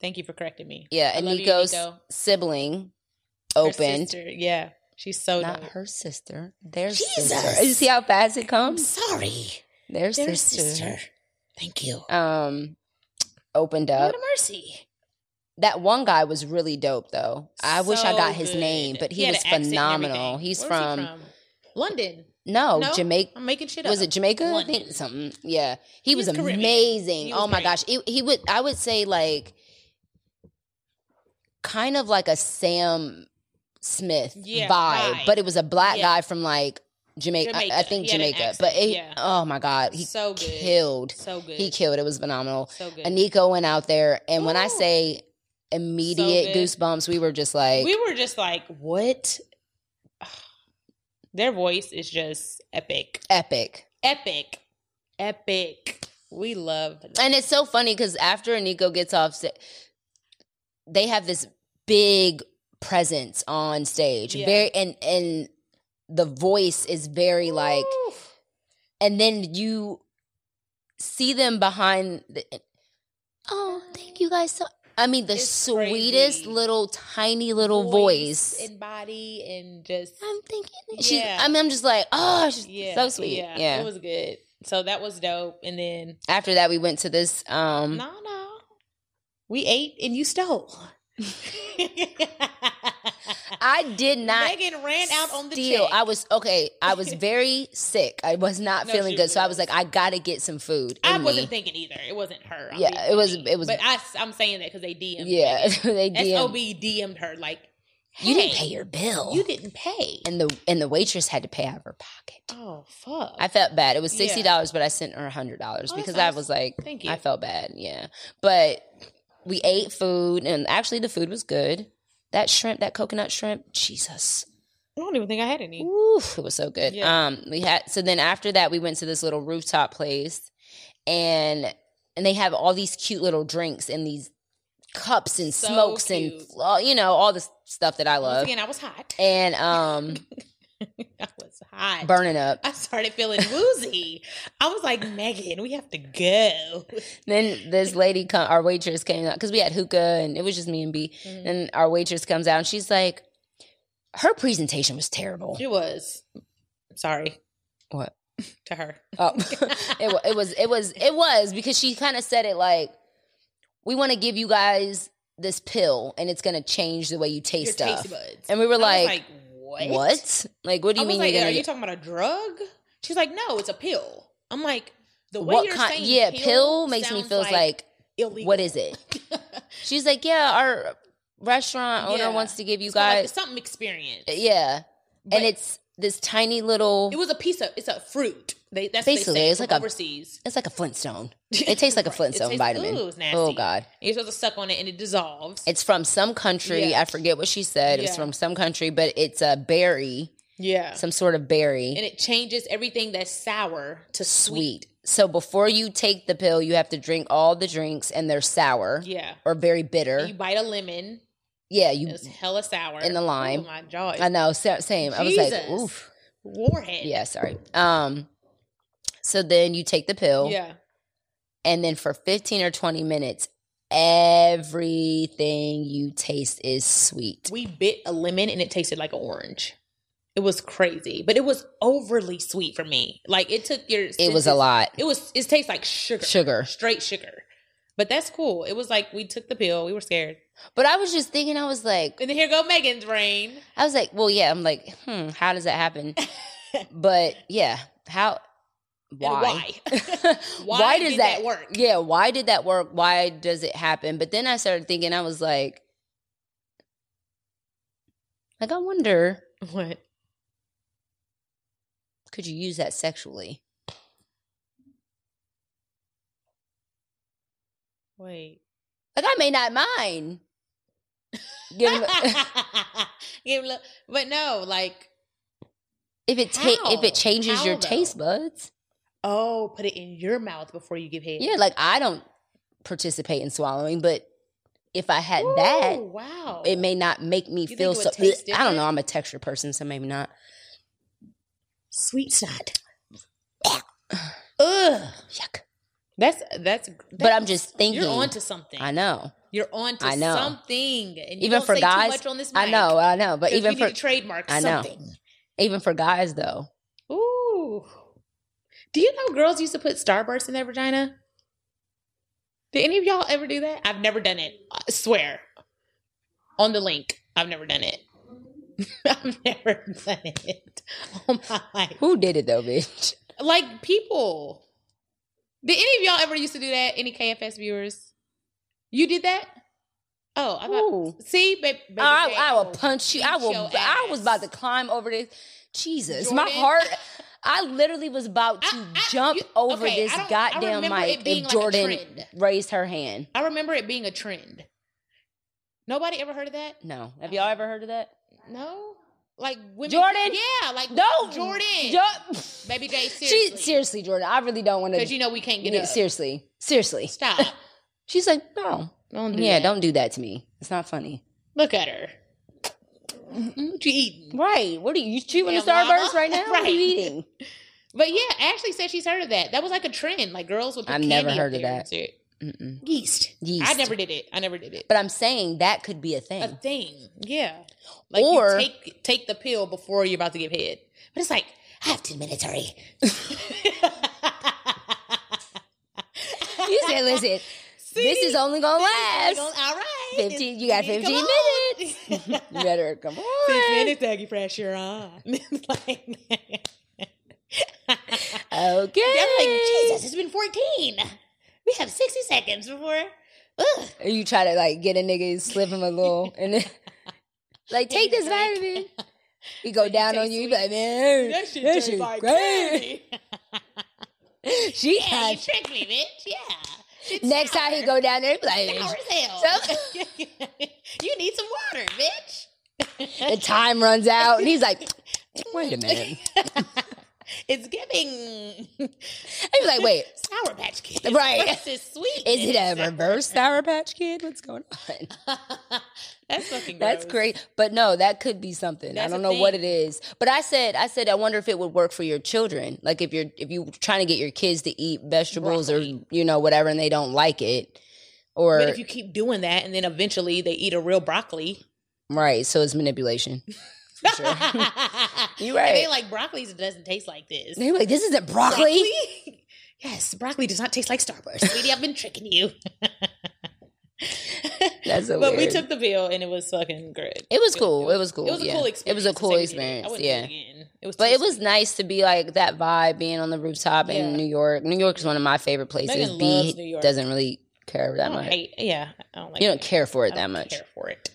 Thank you for correcting me. yeah, and Nico's Nico. sibling opened. sister, Yeah. She's so Not dope. her sister. Their Jesus. sister. You see how fast it I'm comes? sorry. Their Their sister. sister. Thank you. Um opened up. What a mercy. That one guy was really dope though. I wish I got his good. name, but he, had was an accent and phenomenal. He's from, he from? London. no, No? Jamaica. I'm making shit Was it Jamaica? I London. think something. Yeah, he was He's Caribbean. amazing. He was oh my great. gosh, he, he would. I would say like kind of like a Sam Smith Yeah, vibe, vibe. but it was a black Yeah. guy from like Jamaica. I- I, think Jamaica, but it, yeah. oh my god, he so good. killed. So good. He killed. It was phenomenal. So good. Aniko went out there, and when I say immediate good. goosebumps, we were just like, we were just like, what? Their voice is just epic. epic. Epic. Epic. We love And it's so funny because after Aniko gets off, they have this big presence on stage. Yeah. Very and and the voice is very like, and then you see them behind. the Oh, thank you guys so. I mean, the It's sweetest crazy. little tiny little voice. and body and just I'm thinking, she, Yeah. I mean, I'm just like, oh, she's yeah, so sweet. Yeah, Yeah. it was good. So that was dope. And then After that, we went to this. um no, no, we ate and you stole. I did not. Megan ran out on the deal. I was okay. I was very sick. I was not No, feeling good, so I was was. like, I gotta get some food. I wasn't me. thinking either. It wasn't her. Yeah, it was- it was- But I, am saying that because they DM'd. Yeah, they did. SOB DM'd her like, You didn't pay your bill. You didn't pay. and the and the waitress had to pay out of her pocket. Oh fuck! I felt bad. It was sixty dollars, but I sent her hundred dollars Oh, because I was like, Thank you. I felt bad. Yeah, but we ate food, and actually the food was good. That shrimp, that coconut shrimp, Jesus. I don't even think I had any. Oof, it was so good. Yeah. Um, we had so then after that we went to this little rooftop place, and and they have all these cute little drinks and these cups and So smokes cute. and you know all the stuff that I Once love. again, I was hot. And um, I was hot. burning up. I started feeling woozy. I was like, Megan, we have to go. Then this lady, come, our waitress came out because we had hookah and it was just me and B. Mhm. And our waitress comes out and she's like, her presentation was terrible. It was. Sorry What? to her. Oh, it, it was it was it was because she kind of said it like, we want to give you guys this pill and it's gonna change the way you Your taste stuff. taste buds. And we were I like, what? What? Like, what do you was mean like, are you talking about a drug? She's like, no, it's a pill. I'm like, the way what you're kind? saying Yeah, pill, makes me feel feels like, illegal. what is it? She's like, yeah, our restaurant owner Yeah. wants to give you It's called, like, guys, something experience. yeah, But and it's this tiny little. It was a piece of it's a fruit. They that's Basically, they it's like a- overseas. It's like a Flintstone. It tastes like a Flintstone tastes- vitamin. ooh. Oh God. You're supposed to suck on it and it dissolves. It's from some country. Yeah. I forget what she said. It's from some country, but it's a berry, yeah, some sort of berry. and it changes everything that's sour to sweet. sweet. So before you take the pill, you have to drink all the drinks, and they're sour Yeah, or very bitter. you bite a lemon. yeah, you. It's hella sour. in the lime. Oh, my jaw. I know. sa- Same. I was like, Jesus. oof. Warhead. Yeah. Sorry. Um. So then you take the pill, Yeah. and then for fifteen or twenty minutes, everything you taste is sweet. We bit a lemon and it tasted like an orange. It was crazy, but it was overly sweet for me. Like it took your. It was a lot. It was. It tastes like sugar. Sugar. Straight sugar. But that's cool. It was like we took the pill. We were scared, But I was just thinking, I was like, and then here go Megan's brain. I was like, well, yeah. I'm like, hmm, how does that happen? but yeah, how? And Why? why? Why did that work? Yeah, why did that work? Why does it happen? But then I started thinking, I was like, like I wonder, What? could you use that sexually? Wait. Like I may not mind. Give him- Give him a- but no, like if it ta- if it changes your though? taste buds. Oh, put it in your mouth before you give head. Yeah, like I don't participate in swallowing, but if I had Ooh, that, wow. it may not make me You feel so. I don't know. I'm a texture person, so maybe not. sweet snot. Ugh. Yuck. That's that's. But I'm just thinking. You're onto something. I know. You're onto I know. something. And Even for say guys, too much on this I know. I know. But even for trademark I know. something. even for guys though. Do you know girls used to put Starburst in their vagina? Did any of y'all ever do that? I've never done it. I swear. On the link. I've never done it. I've never done it. Oh my life. who did it though, bitch? Like people. Did any of y'all ever used to do that? Any KFS viewers? You did that? Oh, oh I thought. See, baby, baby I, J, I will oh, punch you. I will. I was about to climb over this. Jesus, my heart. I literally was about to I- I- jump you- over okay, this I don't- I goddamn mic if like Jordan raised her hand. I remember it being a trend. Nobody ever heard of that? No, have y'all ever heard of that? No, like women. Jordan? Yeah, like No, Jordan. Jo- Baby J, She, seriously. seriously, Jordan. I really don't want to Because you know we can't get Yeah, up. seriously, seriously. Stop. She's like, no, Don't do yeah, that. don't do that to me. It's not funny. Look at her. Mm-hmm. What you eating? Right? What are you, you chewing a. Starburst right now? What are you eating? But yeah, Ashley said she's heard of that. That was like a trend. Like girls would put I've never heard of that. Yeast. Yeast. I never did it. I never did it. But I'm saying that could be a thing. a thing. Yeah. Like Or- you take take the pill before you're about to give head. But it's like, I have 10 minutes, hurry. you said, listen, this is only gonna last. All right. 15 you got 15 on. minutes. you better come Six on. minutes, Aggie pressure on. like, Okay. I'm like, Jesus, it's been 14. We have 60 seconds before. Ugh. You try to like get a nigga, slip him a little, and then like take this vitamin. He go down on you, you be like, man, That shit that shit like great. She Yeah, you had. tricked me, bitch. Yeah. It's Next time he go down there, like, Sour as hell. You need some water, bitch. the time runs out, and he's like, wait a minute. it's giving He's like, wait, Sour Patch Kid, Right. Versus sweet. is it a reverse Sour Patch Kid? What's going on? That's fucking That's great. But no, that could be something. I don't know what it is. But I said I said I wonder if it would work for your children. Like if you're if you're trying to get your kids to eat vegetables Broccoli. or you know whatever and they don't like it. Or But if you keep doing that and then eventually they eat a real broccoli. right, so it's manipulation. For sure. you right. And they like broccoli doesn't taste like this. They're like, this isn't broccoli. Yes, broccoli does not taste like Starburst. Sweetie, I've been tricking you. That's so but we took the pill and it was fucking great. It was cool. It was cool. It was a yeah. cool experience. It was a cool say we did it. experience. I Yeah. it. It was But it was nice to be like that vibe, being on the rooftop in New York. New York is one of my favorite places. Megan B New York. doesn't really care I that much. hate. Yeah, I don't like. You don't it. care for I it that much. Care for it.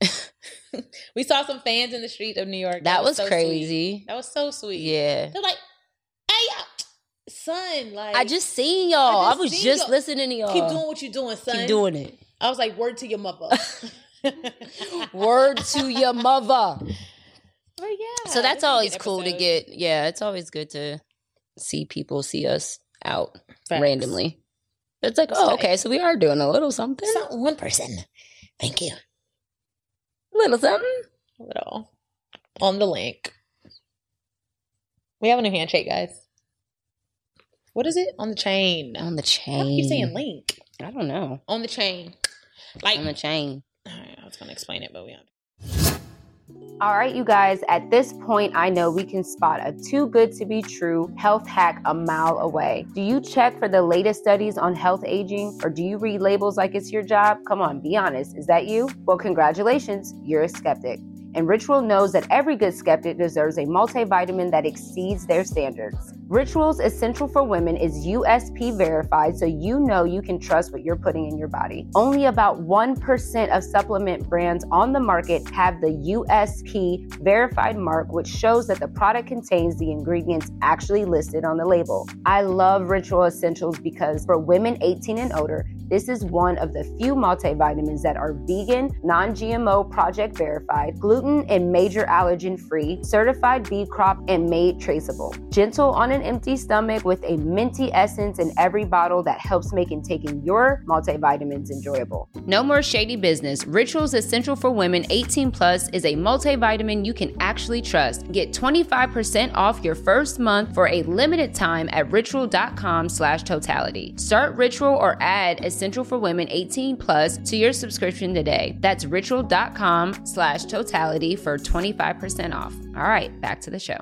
we saw some fans in the street of New York. That, was, so crazy. Sweet. That was so sweet. Yeah. They're like, hey, son, like I just seen y'all. I, just was just y'all. listening to y'all. keep doing what you're doing, son. Keep doing it. I was like, word to your mother. Word to your mother. But yeah. So that's a always cool to get. Yeah, it's always good to see people see us out Facts. randomly. It's like, oh, okay, so we are doing a little something, So one person. Thank you. little something. A little on the link. We have a new handshake, guys. What is it on the chain? on the I chain. keep saying link I don't know. on the chain. Like On the chain. Alright, I was gonna explain it, but we don't. All right, you guys, at this point, I know we can spot a too good to be true health hack a mile away. Do you check for the latest studies on health aging or do you read labels like it's your job? Come on, be honest. Is that you? Well, congratulations, you're a skeptic. And Ritual knows that every good skeptic deserves a multivitamin that exceeds their standards. Ritual's Essential for Women is USP verified, so you know you can trust what you're putting in your body. Only about 1% of supplement brands on the market have the USP verified mark, which shows that the product contains the ingredients actually listed on the label. I love Ritual Essentials because for women 18 and older, this is one of the few multivitamins that are vegan, non GMO, project verified, gluten and major allergen free, certified B Corp, and made traceable. Gentle on an empty stomach with a minty essence in every bottle that helps making taking your multivitamins enjoyable. No more shady business. Rituals Essential for Women 18 Plus is a multivitamin you can actually trust. Get 25% off your first month for a limited time at ritual.com slash totality. Start Ritual or add Essential for Women 18 Plus to your subscription today. That's ritual.com slash totality for 25% off. All right, back to the show.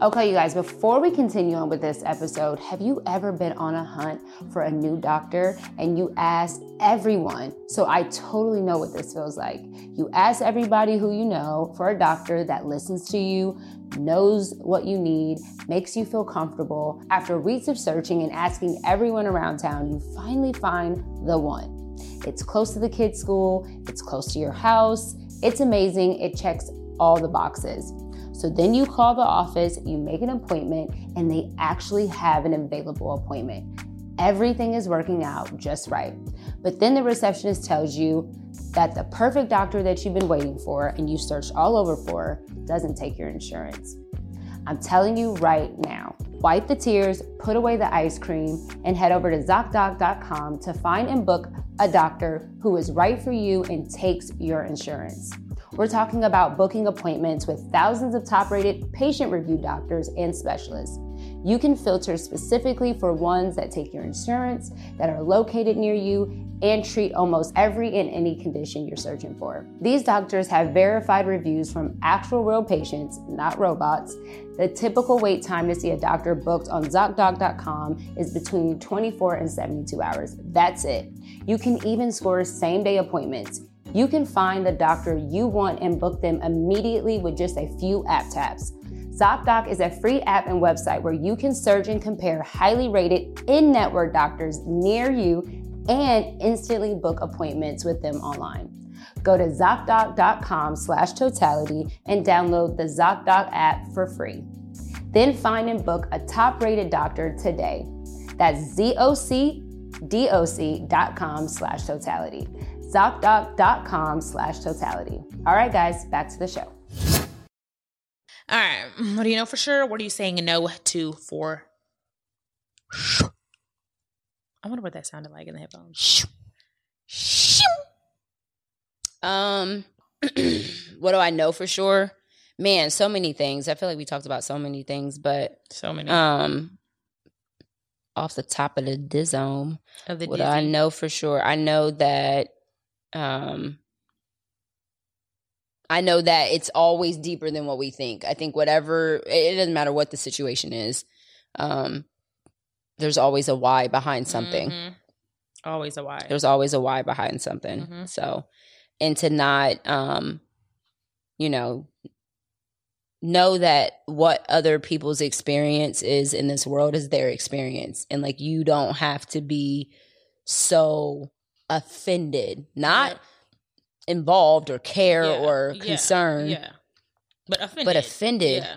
Okay, you guys, before we continue on with this episode, have you ever been on a hunt for a new doctor and you asked everyone? So I totally know what this feels like. You ask everybody who you know for a doctor that listens to you, knows what you need, makes you feel comfortable. After weeks of searching and asking everyone around town, you finally find the one. It's close to the kids' school, it's close to your house, it's amazing, it checks all the boxes. So then you call the office, you make an appointment, and they actually have an available appointment. Everything is working out just right. But then the receptionist tells you that the perfect doctor that you've been waiting for and you searched all over for doesn't take your insurance. I'm telling you right now, wipe the tears, put away the ice cream, and head over to ZocDoc.com to find and book a doctor who is right for you and takes your insurance. We're talking about booking appointments with thousands of top rated patient reviewed doctors and specialists. You can filter specifically for ones that take your insurance, that are located near you, and treat almost every and any condition you're searching for. These doctors have verified reviews from actual real patients, not robots. The typical wait time to see a doctor booked on ZocDoc.com is between 24 and 72 hours. That's it. You can even score same day appointments. You can find the doctor you want and book them immediately with just a few app taps. ZocDoc is a free app and website where you can search and compare highly rated in network doctors near you and instantly book appointments with them online. Go to ZocDoc.com slash totality and download the ZocDoc app for free. Then find and book a top rated doctor today. That's ZocDoc.com slash totality. ZocDoc.com slash totality. All right, guys, back to the show. All right. What do you know for sure? What are you saying no to for? I wonder what that sounded like in the headphones. Um, what do I know for sure? Man, so many things. I feel like we talked about so many things, but So many um, off the top of the dizome, of the what do I know for sure? I know that um I know that it's always deeper than what we think. I think whatever it doesn't matter what the situation is. Um there's always a why behind something. Mhm. Always a why. There's always a why behind something. Mhm. So and to not um you know know that what other people's experience is in this world is their experience and like you don't have to be so offended not involved or care Yeah, or yeah, concerned Yeah. But offended. but offended Yeah.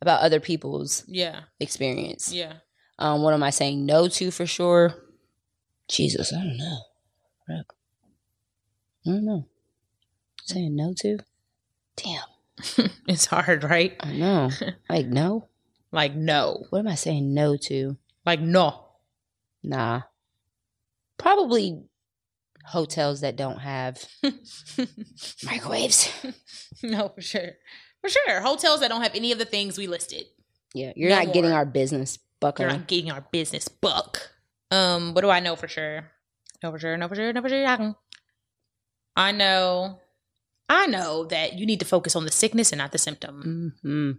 about other people's Yeah. experience. Yeah. Um, what am I saying no to for sure? Jesus, I don't know. I don't know. Saying no to? Damn, it's hard, right? I know. like no. Like no. What am I saying no to? Like no. Nah. Probably hotels that don't have microwaves. no, for sure. For sure. Hotels that don't have any of the things we listed. Yeah, you're No not getting our business bucko. You're not getting our business buck. Um, what do I know for sure? No for sure, no for sure, no for sure. I can- I know I know that you need to focus on the sickness and not the symptom. Mm-hmm.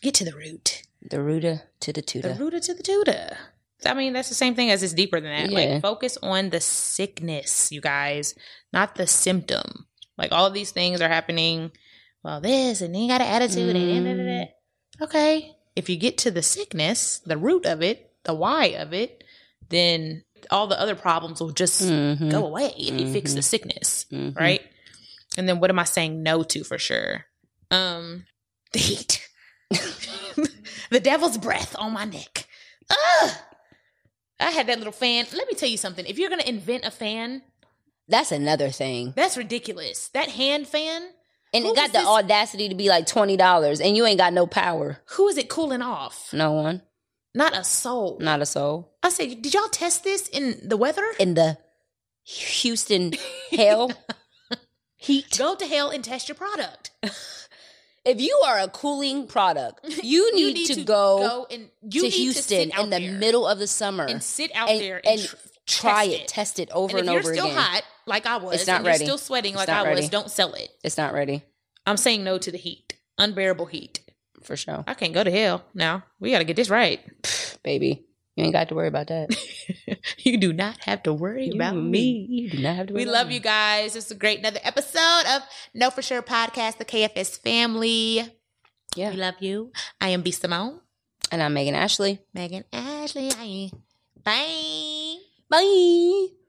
Get to the root. The rooter to the tutor. The rooter to the tutor. I mean, that's the same thing as it's deeper than that. Yeah. Like, focus on the sickness, you guys, not the symptom. Like, all of these things are happening. Well, this, and then you got an attitude, and da, da, da, da. okay. If you get to the sickness, the root of it, the why of it, then all the other problems will just Mhm. go away if you fix the sickness, Mhm. right? And then what am I saying no to for sure? Um, the heat, the devil's breath on my neck. Ugh! I had that little fan. Let me tell you something. If you're gonna invent a fan, That's another thing. that's ridiculous. That hand fan, And it got the this- audacity to be like twenty dollars, and you ain't got no power. who is it cooling off? No one, Not a soul. not a soul. I said, did y'all test this in the weather? In the Houston hell heat. Go to hell and test your product. If you are a cooling product, you need, to, go, and to you need Houston sit out in the there middle of the summer and sit out and- there and, and tr- try test it, test it over and and, if you're still hot, like I was, It's not ready. you're still sweating It's like I was, don't sell it. It's not ready I'm saying no to the heat, unbearable heat. for sure, I can't go to hell now. We got to get this right. baby. You ain't got to worry about that. you do not have to worry You about me. You do not have to. Worry We love me. you guys. This is a great another episode of Know For Sure Podcast, the KFS family. Yeah, We love you. I am B Simone. and I'm Megan Ashley. Megan Ashley. Bye. Bye.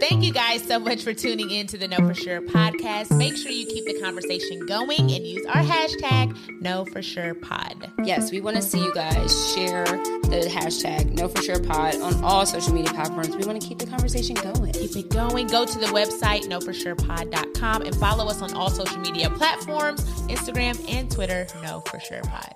Thank you guys so much for tuning in to the Know For Sure podcast. Make sure you keep the conversation going and use our hashtag Know For Sure Pod. Yes, we want to see you guys share the hashtag Know For Sure Pod on all social media platforms. We want to keep the conversation going. Keep it going. Go to the website, knowforsurepod.com, and follow us on all social media platforms Instagram and Twitter, Know For Sure Pod.